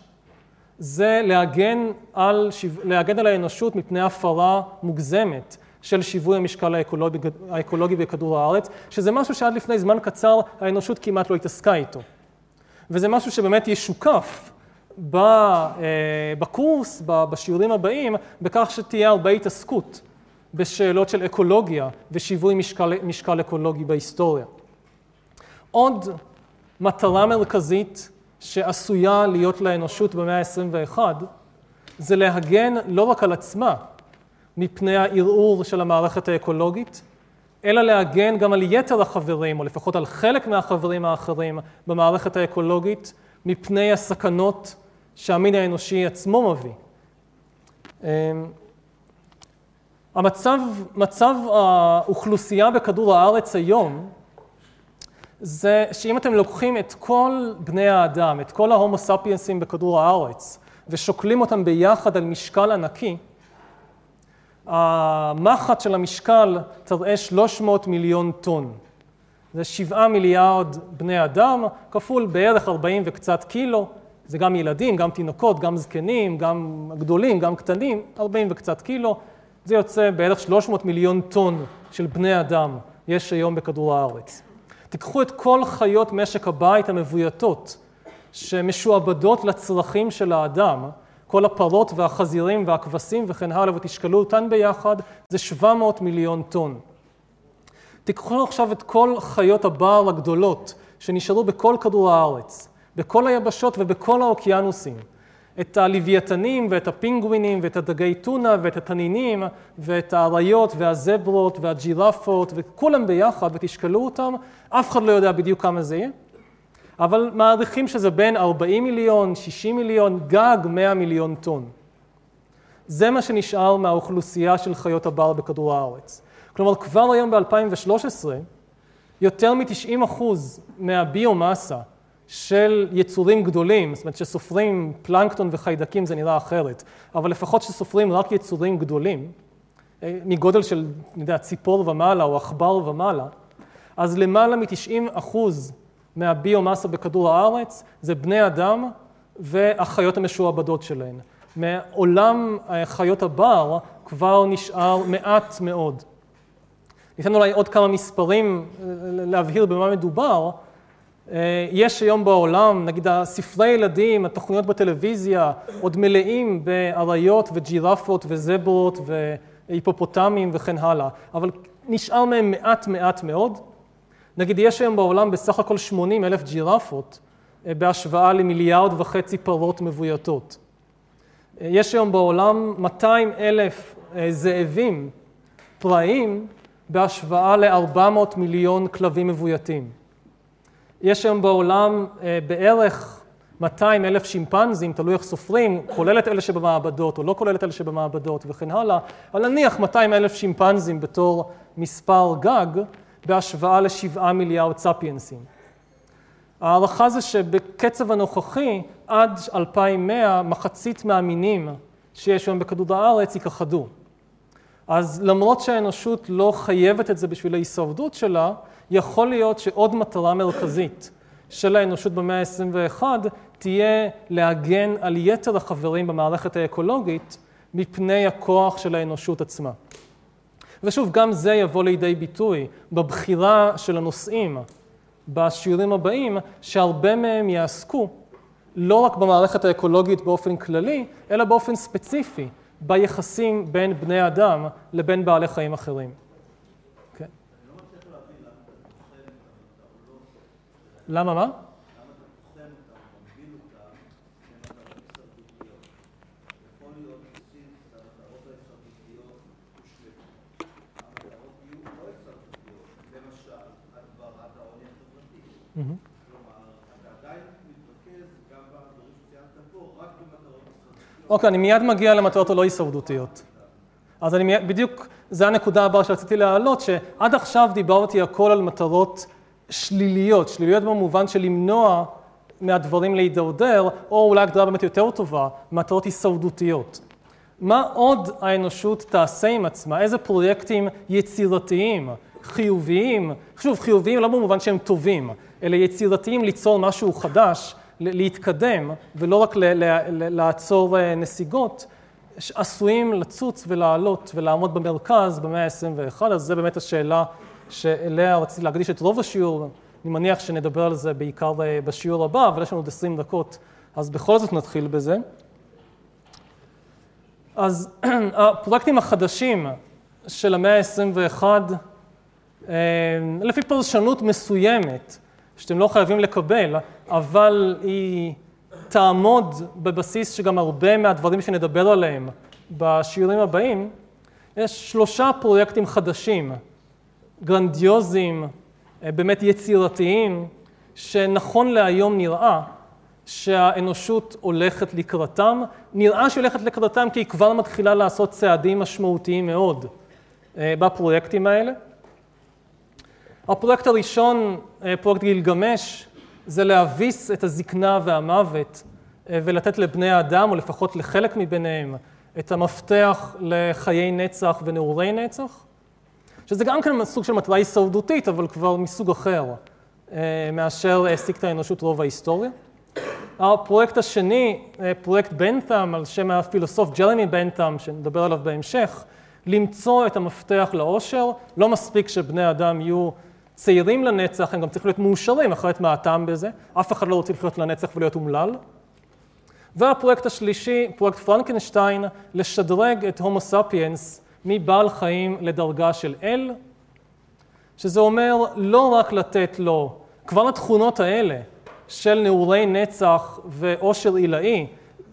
S1: זה להגן על, להגן על האנושות מפני הפרה מוגזמת של שיווי המשקל האקולוגי, האקולוגי בכדור הארץ, שזה משהו שעד לפני זמן קצר האנושות כמעט לא התעסקה איתו. וזה משהו שבאמת ישוקף אה, בקורס, בשיעורים הבאים, בכך שתהיה הרבה התעסקות בשאלות של אקולוגיה ושיווי משקל, משקל אקולוגי בהיסטוריה. עוד מטרה מרכזית שעשויה להיות לאנושות במאה ה-21, זה להגן לא רק על עצמה מפני הערעור של המערכת האקולוגית, אלא להגן גם על יתר החברים, או לפחות על חלק מהחברים האחרים במערכת האקולוגית, מפני הסכנות שהמין האנושי עצמו מביא. אמ, המצב, מצב האוכלוסייה בכדור הארץ היום, זה שאם אתם לוקחים את כל בני האדם, את כל ההומו ספיינסים בכדור הארץ, ושוקלים אותם ביחד על משקל ענקי, המחט של המשקל תראה 300 מיליון טון. זה 7 מיליארד בני אדם, כפול בערך 40 וקצת קילו. זה גם ילדים, גם תינוקות, גם זקנים, גם גדולים, גם קטנים, 40 וקצת קילו. זה יוצא בערך 300 מיליון טון של בני אדם יש היום בכדור הארץ. תיקחו את כל חיות משק הבית המבויתות, שמשועבדות לצרכים של האדם, כל הפרות והחזירים והכבשים וכן הלאה, ותשקלו אותן ביחד, זה 700 מיליון טון. תיקחו עכשיו את כל חיות הבר הגדולות שנשארו בכל כדור הארץ, בכל היבשות ובכל האוקיינוסים. את הלוויתנים ואת הפינגווינים ואת הדגי טונה ואת התנינים ואת האריות והזברות והג'ירפות וכולם ביחד ותשקלו אותם, אף אחד לא יודע בדיוק כמה זה יהיה, אבל מעריכים שזה בין 40 מיליון, 60 מיליון, גג 100 מיליון טון. זה מה שנשאר מהאוכלוסייה של חיות הבר בכדור הארץ. כלומר, כבר היום ב-2013, יותר מ-90% מהביומאסה של יצורים גדולים, זאת אומרת שסופרים פלנקטון וחיידקים זה נראה אחרת, אבל לפחות שסופרים רק יצורים גדולים, אה, מגודל של, אני יודע, ציפור ומעלה או עכבר ומעלה, אז למעלה מ-90% מהביומאסה בכדור הארץ זה בני אדם והחיות המשועבדות שלהן. מעולם חיות הבר כבר נשאר מעט מאוד. ניתן אולי עוד כמה מספרים אה, להבהיר במה מדובר. אה, יש היום בעולם, נגיד הספרי ילדים, התוכניות בטלוויזיה, עוד מלאים באריות וג'ירפות וזברות והיפופוטמים וכן הלאה, אבל נשאר מהם מעט מעט מאוד. נגיד, יש היום בעולם בסך הכל 80 אלף ג'ירפות אה, בהשוואה למיליארד וחצי פרות מבויתות. אה, יש היום בעולם 200 אלף זאבים פראיים בהשוואה ל-400 מיליון כלבים מבויתים. יש היום בעולם אה, בערך 200 אלף שימפנזים, תלוי איך סופרים, כולל את אלה שבמעבדות או לא כולל את אלה שבמעבדות וכן הלאה, אבל נניח 200 אלף שימפנזים בתור מספר גג בהשוואה לשבעה מיליארד ספיינסים. ההערכה זה שבקצב הנוכחי, עד 2100, מחצית מהמינים שיש היום בכדור הארץ יכחדו. אז למרות שהאנושות לא חייבת את זה בשביל ההישרדות שלה, יכול להיות שעוד מטרה מרכזית של האנושות במאה ה-21 תהיה להגן על יתר החברים במערכת האקולוגית מפני הכוח של האנושות עצמה. ושוב, גם זה יבוא לידי ביטוי בבחירה של הנושאים בשיעורים הבאים, שהרבה מהם יעסקו לא רק במערכת האקולוגית באופן כללי, אלא באופן ספציפי ביחסים בין בני אדם לבין בעלי חיים אחרים. כן. למה מה? אוקיי, אני מיד מגיע למטרות הלא הישרדותיות. אז אני מיד, בדיוק, זו הנקודה הבאה שרציתי להעלות, שעד עכשיו דיברתי הכל על מטרות שליליות, שליליות במובן של למנוע מהדברים להידרדר, או אולי הגדרה באמת יותר טובה, מטרות הישרדותיות. מה עוד האנושות תעשה עם עצמה? איזה פרויקטים יצירתיים, חיוביים, שוב, חיוביים לא במובן שהם טובים, אלא יצירתיים ליצור משהו חדש, להתקדם, ולא רק לעצור אה, נסיגות, עשויים לצוץ ולעלות ולעמוד במרכז במאה ה-21, אז זו באמת השאלה שאליה רציתי להקדיש את רוב השיעור, אני מניח שנדבר על זה בעיקר אה, בשיעור הבא, אבל יש לנו עוד 20 דקות, אז בכל זאת נתחיל בזה. אז (clears throat) הפרויקטים החדשים של המאה ה-21, אה, לפי פרשנות מסוימת, שאתם לא חייבים לקבל, אבל היא תעמוד בבסיס שגם הרבה מהדברים שנדבר עליהם בשיעורים הבאים, יש שלושה פרויקטים חדשים, גרנדיוזיים, אה, באמת יצירתיים, שנכון להיום נראה שהאנושות הולכת לקראתם. נראה שהיא הולכת לקראתם כי היא כבר מתחילה לעשות צעדים משמעותיים מאוד אה, בפרויקטים האלה. הפרויקט הראשון, אה, פרויקט גילגמש, זה להביס את הזקנה והמוות אה, ולתת לבני האדם, או לפחות לחלק מביניהם, את המפתח לחיי נצח ונעורי נצח, שזה גם כן סוג של מטרה הישרדותית, אבל כבר מסוג אחר אה, מאשר העסיק את האנושות רוב ההיסטוריה. הפרויקט השני, פרויקט בנת'ם, על שם הפילוסוף ג'רמי בנת'ם, שנדבר עליו בהמשך, למצוא את המפתח לאושר. לא מספיק שבני אדם יהיו צעירים לנצח, הם גם צריכים להיות מאושרים, אחרת מה הטעם בזה? אף אחד לא רוצה לחיות לנצח ולהיות אומלל. והפרויקט השלישי, פרויקט פרנקנשטיין, לשדרג את הומו ספיאנס מבעל חיים לדרגה של אל, שזה אומר לא רק לתת לו, כבר התכונות האלה של נעורי נצח ואושר עילאי,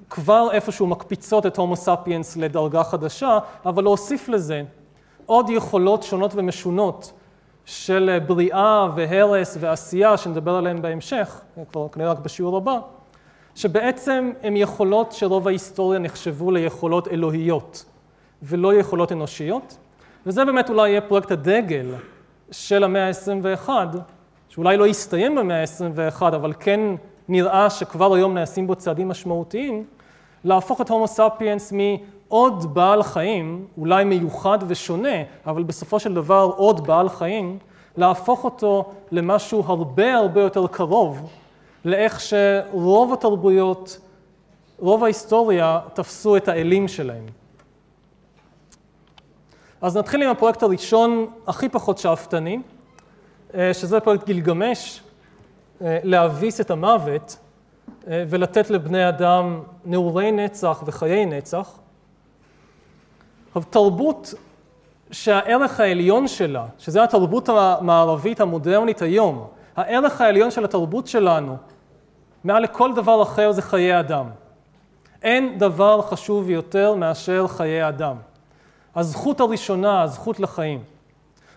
S1: כבר איפשהו מקפיצות את הומו ספיאנס לדרגה חדשה, אבל להוסיף לזה עוד יכולות שונות ומשונות של בריאה והרס ועשייה, שנדבר עליהן בהמשך, כבר כנראה רק בשיעור הבא, שבעצם הן יכולות שרוב ההיסטוריה נחשבו ליכולות אלוהיות ולא יכולות אנושיות, וזה באמת אולי יהיה פרויקט הדגל של המאה ה-21, שאולי לא יסתיים במאה ה-21, אבל כן נראה שכבר היום נעשים בו צעדים משמעותיים, להפוך את הומו ספיאנס עוד בעל חיים, אולי מיוחד ושונה, אבל בסופו של דבר עוד בעל חיים, להפוך אותו למשהו הרבה הרבה יותר קרוב לאיך שרוב התרבויות, רוב ההיסטוריה תפסו את האלים שלהם. אז נתחיל עם הפרויקט הראשון, הכי פחות שאפתני, אה, שזה פרויקט גילגמש, אה, להביס את המוות אה, ולתת לבני אדם נעורי נצח וחיי נצח. תרבות שהערך העליון שלה, שזה התרבות המערבית המודרנית היום, הערך העליון של התרבות שלנו, מעל לכל דבר אחר זה חיי אדם. אין דבר חשוב יותר מאשר חיי אדם. הזכות הראשונה, הזכות לחיים.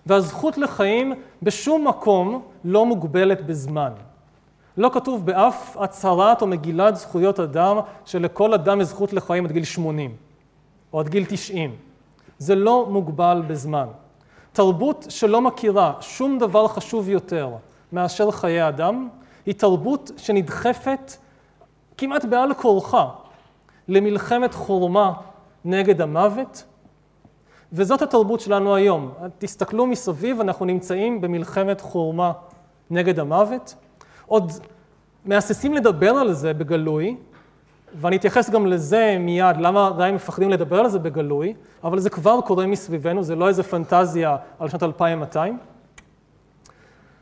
S1: והזכות לחיים בשום מקום לא מוגבלת בזמן. לא כתוב באף הצהרת או מגילת זכויות אדם שלכל אדם יש זכות לחיים עד גיל 80 או עד גיל 90. זה לא מוגבל בזמן. תרבות שלא מכירה שום דבר חשוב יותר מאשר חיי אדם, היא תרבות שנדחפת כמעט בעל כורחה למלחמת חורמה נגד המוות, וזאת התרבות שלנו היום. תסתכלו מסביב, אנחנו נמצאים במלחמת חורמה נגד המוות. עוד מהססים לדבר על זה בגלוי, ואני אתייחס גם לזה מיד, למה עדיין מפחדים לדבר על זה בגלוי, אבל זה כבר קורה מסביבנו, זה לא איזה פנטזיה על שנת 2200.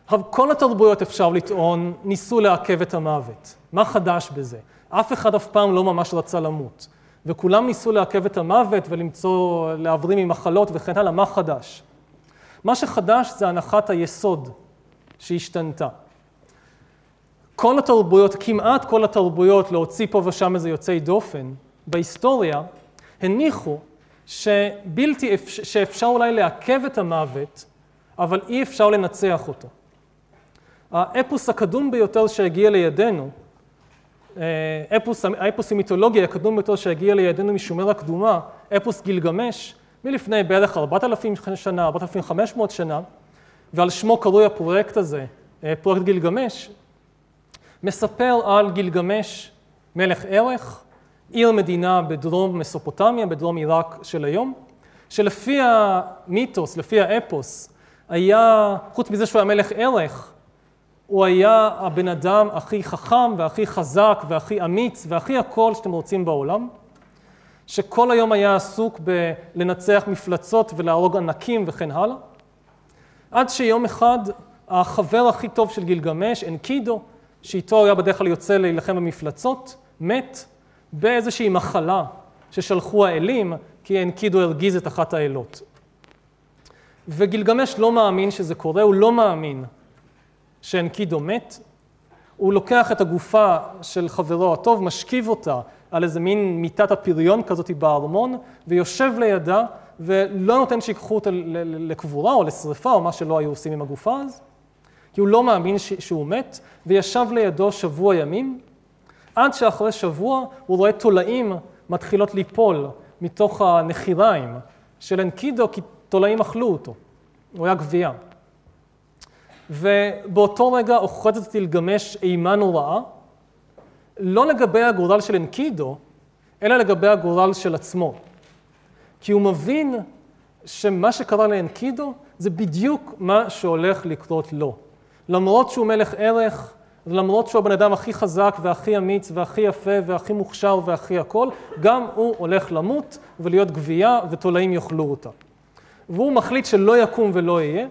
S1: עכשיו, כל התרבויות, אפשר לטעון, ניסו לעכב את המוות. מה חדש בזה? אף אחד אף פעם לא ממש רצה למות. וכולם ניסו לעכב את המוות ולמצוא, להבריא ממחלות וכן הלאה, מה חדש? מה שחדש זה הנחת היסוד שהשתנתה. כל התרבויות, כמעט כל התרבויות, להוציא פה ושם איזה יוצאי דופן, בהיסטוריה, הניחו שבלתי, שאפשר אולי לעכב את המוות, אבל אי אפשר לנצח אותו. האפוס הקדום ביותר שהגיע לידינו, אה, אפוס, האפוס המיתולוגי הקדום ביותר שהגיע לידינו משומר הקדומה, אפוס גילגמש, מלפני בערך 4,000 שנה, 4,500 שנה, ועל שמו קרוי הפרויקט הזה, אה, פרויקט גילגמש, מספר על גילגמש, מלך ערך, עיר מדינה בדרום מסופוטמיה, בדרום עיראק של היום, שלפי המיתוס, לפי האפוס, היה, חוץ מזה שהוא היה מלך ערך, הוא היה הבן אדם הכי חכם והכי חזק והכי אמיץ והכי הכל שאתם רוצים בעולם, שכל היום היה עסוק בלנצח מפלצות ולהרוג ענקים וכן הלאה, עד שיום אחד החבר הכי טוב של גילגמש, אנקידו, שאיתו היה בדרך כלל יוצא להילחם במפלצות, מת באיזושהי מחלה ששלחו האלים, כי אנקידו הרגיז את אחת האלות. וגילגמש לא מאמין שזה קורה, הוא לא מאמין שאנקידו מת. הוא לוקח את הגופה של חברו הטוב, משכיב אותה על איזה מין מיטת הפריון כזאת בארמון, ויושב לידה, ולא נותן שיקחו אותה לקבורה או לשרפה או מה שלא היו עושים עם הגופה אז. כי הוא לא מאמין שהוא מת, וישב לידו שבוע ימים, עד שאחרי שבוע הוא רואה תולעים מתחילות ליפול מתוך הנחיריים של אנקידו, כי תולעים אכלו אותו. הוא היה גבייה. ובאותו רגע אוחזת תלגמש אימה נוראה, לא לגבי הגורל של אנקידו, אלא לגבי הגורל של עצמו. כי הוא מבין שמה שקרה לאנקידו זה בדיוק מה שהולך לקרות לו. למרות שהוא מלך ערך, למרות שהוא הבן אדם הכי חזק והכי אמיץ והכי יפה והכי מוכשר והכי הכל, גם הוא הולך למות ולהיות גבייה ותולעים יאכלו אותה. והוא מחליט שלא יקום ולא יהיה,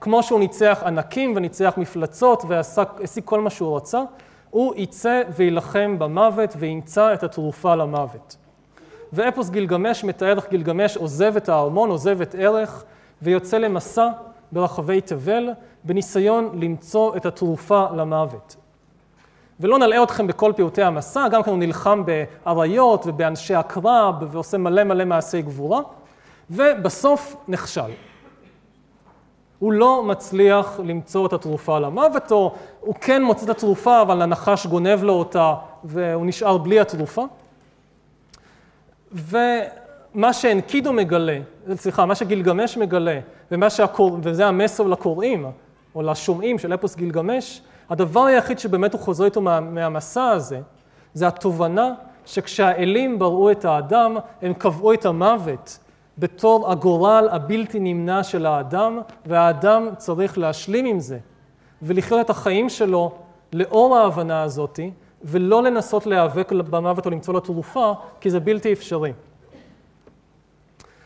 S1: כמו שהוא ניצח ענקים וניצח מפלצות והשיג כל מה שהוא רצה, הוא יצא ויילחם במוות וימצא את התרופה למוות. ואפוס גילגמש מתאר איך גילגמש עוזב את הארמון, עוזב את ערך, ויוצא למסע ברחבי תבל, בניסיון למצוא את התרופה למוות. ולא נלאה אתכם בכל פיוטי המסע, גם כאן הוא נלחם באריות ובאנשי הקרב ועושה מלא מלא מעשי גבורה, ובסוף נכשל. הוא לא מצליח למצוא את התרופה למוות, או הוא כן מוצא את התרופה, אבל הנחש גונב לו אותה והוא נשאר בלי התרופה. ומה שאנקידו מגלה, סליחה, מה שגילגמש מגלה, ומה שהקור... וזה המסר לקוראים, או לשומעים של אפוס גילגמש, הדבר היחיד שבאמת הוא חוזר איתו מה, מהמסע הזה, זה התובנה שכשהאלים בראו את האדם, הם קבעו את המוות בתור הגורל הבלתי נמנע של האדם, והאדם צריך להשלים עם זה, ולחיות את החיים שלו לאור ההבנה הזאתי, ולא לנסות להיאבק במוות או למצוא לו תרופה, כי זה בלתי אפשרי.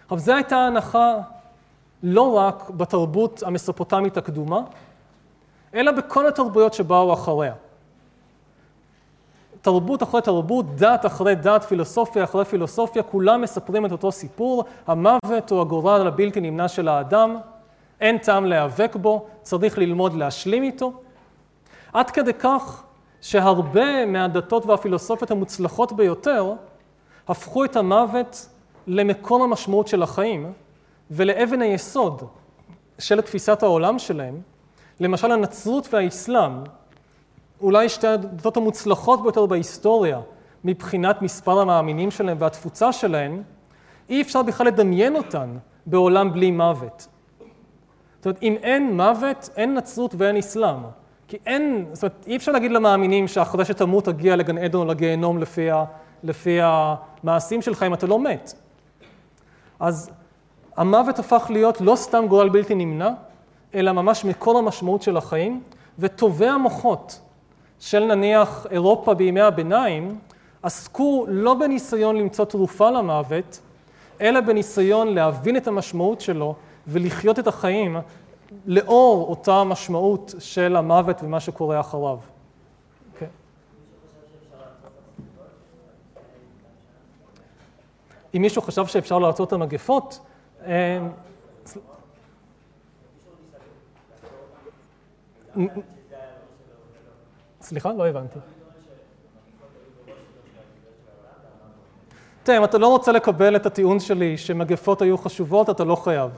S1: עכשיו, זו הייתה הנחה לא רק בתרבות המסופוטמית הקדומה, אלא בכל התרבויות שבאו אחריה. תרבות אחרי תרבות, דת אחרי דת, פילוסופיה אחרי פילוסופיה, כולם מספרים את אותו סיפור, המוות הוא הגורל הבלתי נמנע של האדם, אין טעם להיאבק בו, צריך ללמוד להשלים איתו. עד כדי כך שהרבה מהדתות והפילוסופיות המוצלחות ביותר הפכו את המוות למקור המשמעות של החיים ולאבן היסוד של תפיסת העולם שלהם. למשל הנצרות והאסלאם, אולי שתי הדתות המוצלחות ביותר בהיסטוריה מבחינת מספר המאמינים שלהם והתפוצה שלהם, אי אפשר בכלל לדמיין אותן בעולם בלי מוות. זאת אומרת, אם אין מוות, אין נצרות ואין אסלאם. כי אין, זאת אומרת, אי אפשר להגיד למאמינים שאחרי שתמות תגיע לגן עדן או לגיהנום לפי, לפי המעשים שלך אם אתה לא מת. אז המוות הפך להיות לא סתם גורל בלתי נמנע, אלא ממש מקור המשמעות של החיים, וטובי המוחות של נניח אירופה בימי הביניים, עסקו לא בניסיון למצוא תרופה למוות, אלא בניסיון להבין את המשמעות שלו ולחיות את החיים לאור אותה משמעות של המוות ומה שקורה אחריו. אוקיי? אם מישהו חשב שאפשר לעצור את המגפות, סליחה? לא הבנתי. תראה, אם אתה לא רוצה לקבל את הטיעון שלי שמגפות היו חשובות, אתה לא חייב.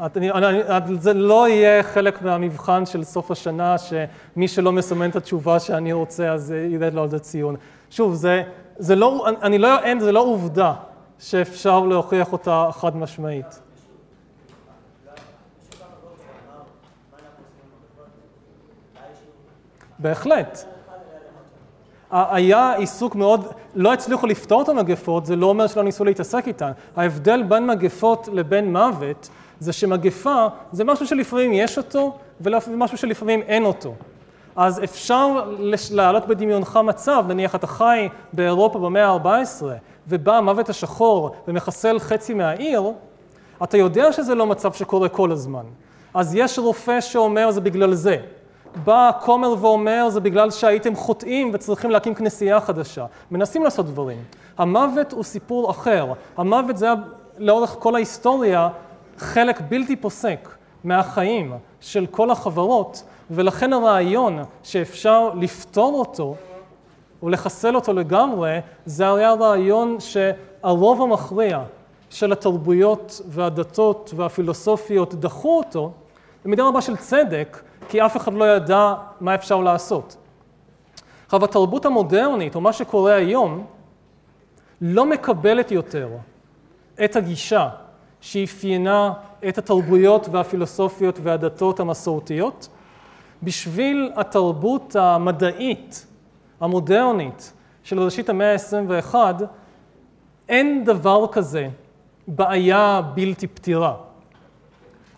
S1: אני, אני, זה לא יהיה חלק מהמבחן של סוף השנה, שמי שלא מסמן את התשובה שאני רוצה, אז ירד לו על זה ציון. שוב, זה, זה לא, אני לא, אין, זה לא עובדה שאפשר להוכיח אותה חד משמעית. בהחלט. היה עיסוק מאוד, לא הצליחו לפתור את המגפות, זה לא אומר שלא ניסו להתעסק איתן. ההבדל בין מגפות לבין מוות, זה שמגפה זה משהו שלפעמים יש אותו, ומשהו שלפעמים אין אותו. אז אפשר להעלות בדמיונך מצב, נניח אתה חי באירופה במאה ה-14, ובא המוות השחור ומחסל חצי מהעיר, אתה יודע שזה לא מצב שקורה כל הזמן. אז יש רופא שאומר זה בגלל זה. בא הכומר ואומר, זה בגלל שהייתם חוטאים וצריכים להקים כנסייה חדשה. מנסים לעשות דברים. המוות הוא סיפור אחר. המוות זה היה לאורך כל ההיסטוריה חלק בלתי פוסק מהחיים של כל החברות, ולכן הרעיון שאפשר לפתור אותו ולחסל אותו לגמרי, זה היה רעיון שהרוב המכריע של התרבויות והדתות והפילוסופיות דחו אותו, במידה רבה של צדק, כי אף אחד לא ידע מה אפשר לעשות. עכשיו, התרבות המודרנית, או מה שקורה היום, לא מקבלת יותר את הגישה שאפיינה את התרבויות והפילוסופיות והדתות המסורתיות. בשביל התרבות המדעית, המודרנית, של ראשית המאה ה-21, אין דבר כזה בעיה בלתי פתירה.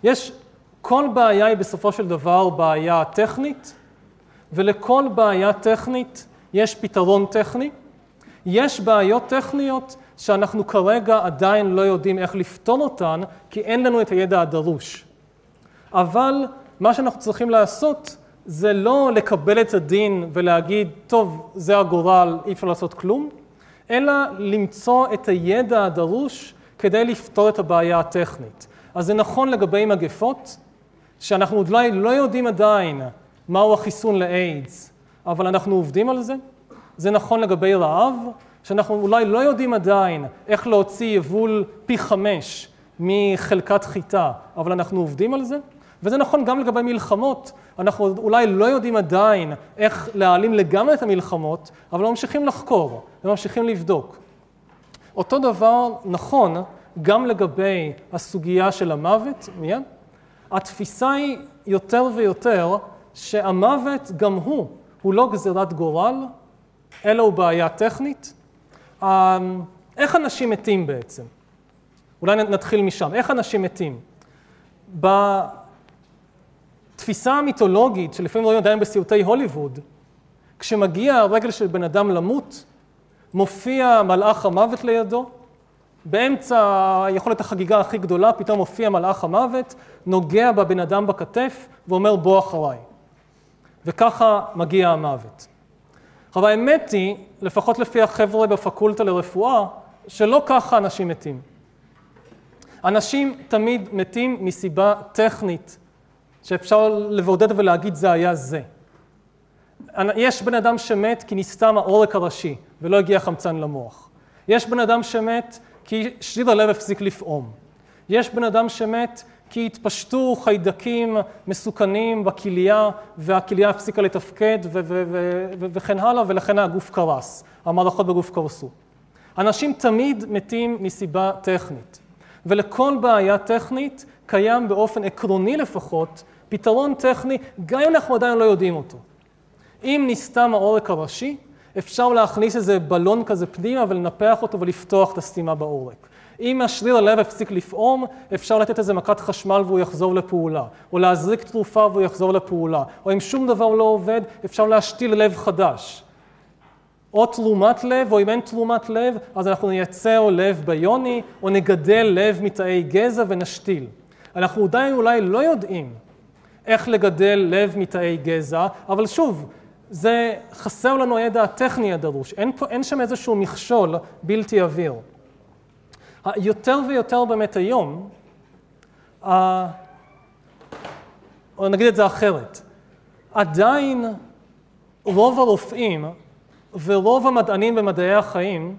S1: יש כל בעיה היא בסופו של דבר בעיה טכנית, ולכל בעיה טכנית יש פתרון טכני. יש בעיות טכניות שאנחנו כרגע עדיין לא יודעים איך לפתור אותן, כי אין לנו את הידע הדרוש. אבל מה שאנחנו צריכים לעשות זה לא לקבל את הדין ולהגיד, טוב, זה הגורל, אי אפשר לעשות כלום, אלא למצוא את הידע הדרוש כדי לפתור את הבעיה הטכנית. אז זה נכון לגבי מגפות, שאנחנו אולי לא יודעים עדיין מהו החיסון לאיידס, אבל אנחנו עובדים על זה. זה נכון לגבי רעב, שאנחנו אולי לא יודעים עדיין איך להוציא יבול פי חמש מחלקת חיטה, אבל אנחנו עובדים על זה. וזה נכון גם לגבי מלחמות. אנחנו אולי לא יודעים עדיין איך להעלים לגמרי את המלחמות, אבל ממשיכים לחקור וממשיכים לבדוק. אותו דבר נכון גם לגבי הסוגיה של המוות, מיד. התפיסה היא יותר ויותר שהמוות גם הוא, הוא לא גזירת גורל, אלא הוא בעיה טכנית. אמ, איך אנשים מתים בעצם? אולי נתחיל משם. איך אנשים מתים? בתפיסה המיתולוגית, שלפעמים רואים עדיין בסיוטי הוליווד, כשמגיע הרגל של בן אדם למות, מופיע מלאך המוות לידו, באמצע היכולת החגיגה הכי גדולה, פתאום מופיע מלאך המוות, נוגע בבן אדם בכתף ואומר בוא אחריי. וככה מגיע המוות. עכשיו האמת היא, לפחות לפי החבר'ה בפקולטה לרפואה, שלא ככה אנשים מתים. אנשים תמיד מתים מסיבה טכנית, שאפשר לבודד ולהגיד זה היה זה. יש בן אדם שמת כי נסתם העורק הראשי ולא הגיע חמצן למוח. יש בן אדם שמת כי שריר הלב הפסיק לפעום. יש בן אדם שמת כי התפשטו חיידקים מסוכנים בכליה והכליה הפסיקה לתפקד וכן הלאה ולכן הגוף קרס, המערכות בגוף קרסו. אנשים תמיד מתים מסיבה טכנית ולכל בעיה טכנית קיים באופן עקרוני לפחות פתרון טכני גם אם אנחנו עדיין לא יודעים אותו. אם נסתם העורק הראשי אפשר להכניס איזה בלון כזה פנימה ולנפח אותו ולפתוח את הסתימה בעורק. אם השריר הלב הפסיק לפעום, אפשר לתת איזה מכת חשמל והוא יחזור לפעולה, או להזריק תרופה והוא יחזור לפעולה, או אם שום דבר לא עובד, אפשר להשתיל לב חדש. או תרומת לב, או אם אין תרומת לב, אז אנחנו נייצר לב ביוני, או נגדל לב מתאי גזע ונשתיל. אנחנו עדיין אולי לא יודעים איך לגדל לב מתאי גזע, אבל שוב, זה חסר לנו הידע הטכני הדרוש, אין, פה, אין שם איזשהו מכשול בלתי עביר. יותר ויותר באמת היום, או נגיד את זה אחרת, עדיין רוב הרופאים ורוב המדענים במדעי החיים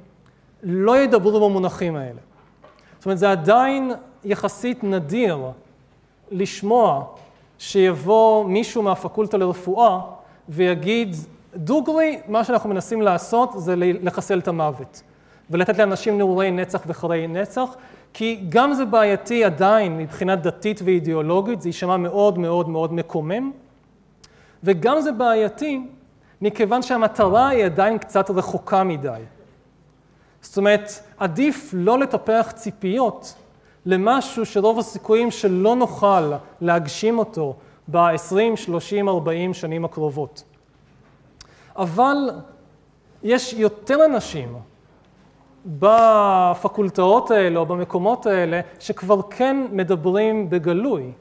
S1: לא ידברו במונחים האלה. זאת אומרת, זה עדיין יחסית נדיר לשמוע שיבוא מישהו מהפקולטה לרפואה ויגיד, דוגרי, מה שאנחנו מנסים לעשות זה לחסל את המוות. ולתת לאנשים נעורי נצח וחרי נצח, כי גם זה בעייתי עדיין מבחינה דתית ואידיאולוגית, זה יישמע מאוד מאוד מאוד מקומם, וגם זה בעייתי מכיוון שהמטרה היא עדיין קצת רחוקה מדי. זאת אומרת, עדיף לא לטפח ציפיות למשהו שרוב הסיכויים שלא נוכל להגשים אותו ב-20, 30, 40 שנים הקרובות. אבל יש יותר אנשים בפקולטאות האלה או במקומות האלה שכבר כן מדברים בגלוי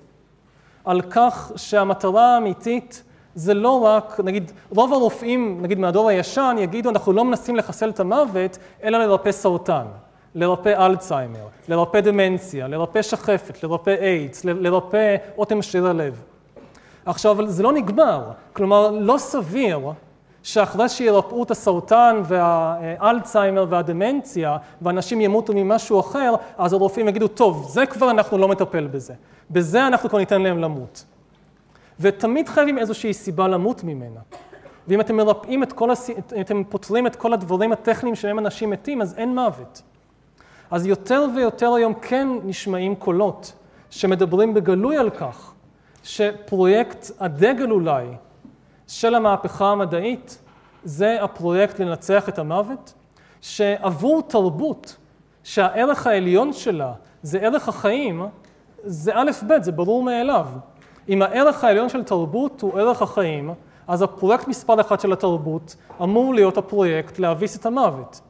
S1: על כך שהמטרה האמיתית זה לא רק, נגיד, רוב הרופאים, נגיד מהדור הישן, יגידו אנחנו לא מנסים לחסל את המוות, אלא לרפא סרטן, לרפא אלצהיימר, לרפא דמנציה, לרפא שחפת, לרפא איידס, לרפא אוטם שריר הלב. עכשיו, זה לא נגמר, כלומר, לא סביר שאחרי שירפאו את הסרטן והאלצהיימר והדמנציה, ואנשים ימותו ממשהו אחר, אז הרופאים יגידו, טוב, זה כבר אנחנו לא מטפל בזה. בזה אנחנו כבר ניתן להם למות. ותמיד חייבים איזושהי סיבה למות ממנה. ואם אתם מרפאים את כל, הס... אתם פותרים את כל הדברים הטכניים שבהם אנשים מתים, אז אין מוות. אז יותר ויותר היום כן נשמעים קולות שמדברים בגלוי על כך שפרויקט הדגל אולי של המהפכה המדעית זה הפרויקט לנצח את המוות, שעבור תרבות שהערך העליון שלה זה ערך החיים, זה א' ב', זה ברור מאליו. אם הערך העליון של תרבות הוא ערך החיים, אז הפרויקט מספר אחת של התרבות אמור להיות הפרויקט להביס את המוות.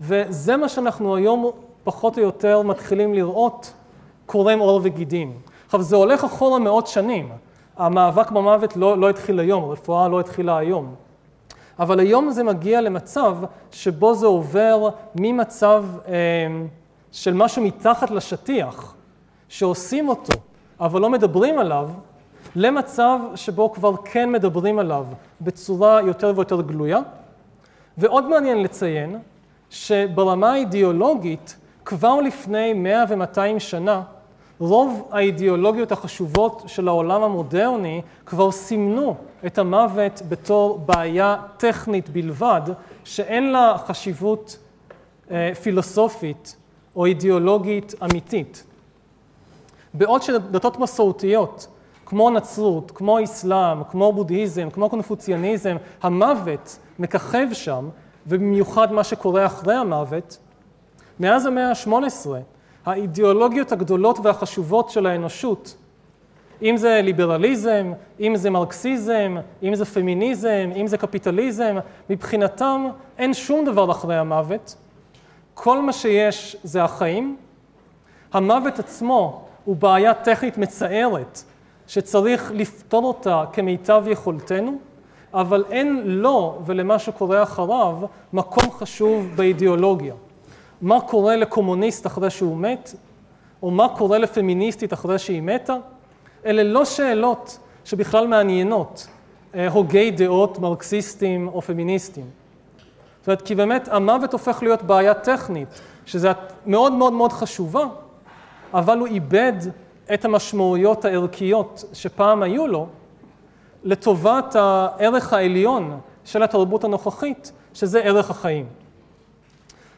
S1: וזה מה שאנחנו היום פחות או יותר מתחילים לראות קורם עור וגידים. עכשיו, זה הולך אחורה מאות שנים. המאבק במוות לא, לא התחיל היום, הרפואה לא התחילה היום. אבל היום זה מגיע למצב שבו זה עובר ממצב אה, של משהו מתחת לשטיח, שעושים אותו, אבל לא מדברים עליו, למצב שבו כבר כן מדברים עליו בצורה יותר ויותר גלויה. ועוד מעניין לציין שברמה האידיאולוגית, כבר לפני 100 ו-200 שנה, רוב האידיאולוגיות החשובות של העולם המודרני כבר סימנו את המוות בתור בעיה טכנית בלבד, שאין לה חשיבות אה, פילוסופית או אידיאולוגית אמיתית. בעוד שדתות מסורתיות, כמו נצרות, כמו אסלאם, כמו בודהיזם, כמו קונפוציאניזם, המוות מככב שם, ובמיוחד מה שקורה אחרי המוות, מאז המאה ה-18, האידיאולוגיות הגדולות והחשובות של האנושות, אם זה ליברליזם, אם זה מרקסיזם, אם זה פמיניזם, אם זה קפיטליזם, מבחינתם אין שום דבר אחרי המוות. כל מה שיש זה החיים. המוות עצמו הוא בעיה טכנית מצערת, שצריך לפתור אותה כמיטב יכולתנו, אבל אין לו ולמה שקורה אחריו מקום חשוב באידיאולוגיה. מה קורה לקומוניסט אחרי שהוא מת, או מה קורה לפמיניסטית אחרי שהיא מתה, אלה לא שאלות שבכלל מעניינות אה, הוגי דעות מרקסיסטים או פמיניסטים. זאת אומרת, כי באמת המוות הופך להיות בעיה טכנית, שזה מאוד מאוד מאוד חשובה, אבל הוא איבד את המשמעויות הערכיות שפעם היו לו, לטובת הערך העליון של התרבות הנוכחית, שזה ערך החיים.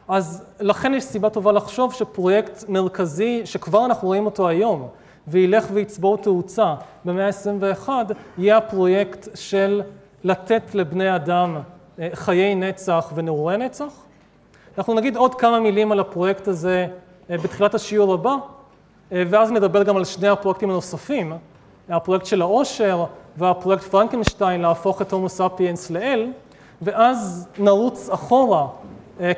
S1: אז לכן יש סיבה טובה לחשוב שפרויקט מרכזי, שכבר אנחנו רואים אותו היום, וילך ויצבור תאוצה במאה ה-21, יהיה הפרויקט של לתת לבני אדם אה, חיי נצח ונעורי נצח. אנחנו נגיד עוד כמה מילים על הפרויקט הזה אה, בתחילת השיעור הבא, אה, ואז נדבר גם על שני הפרויקטים הנוספים, הפרויקט של העושר והפרויקט פרנקנשטיין להפוך את הומו ספיאנס לאל, ואז נרוץ אחורה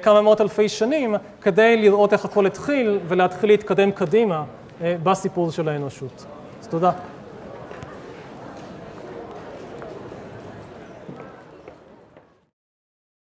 S1: כמה מאות אלפי שנים כדי לראות איך הכל התחיל ולהתחיל להתקדם קדימה בסיפור של האנושות. אז תודה.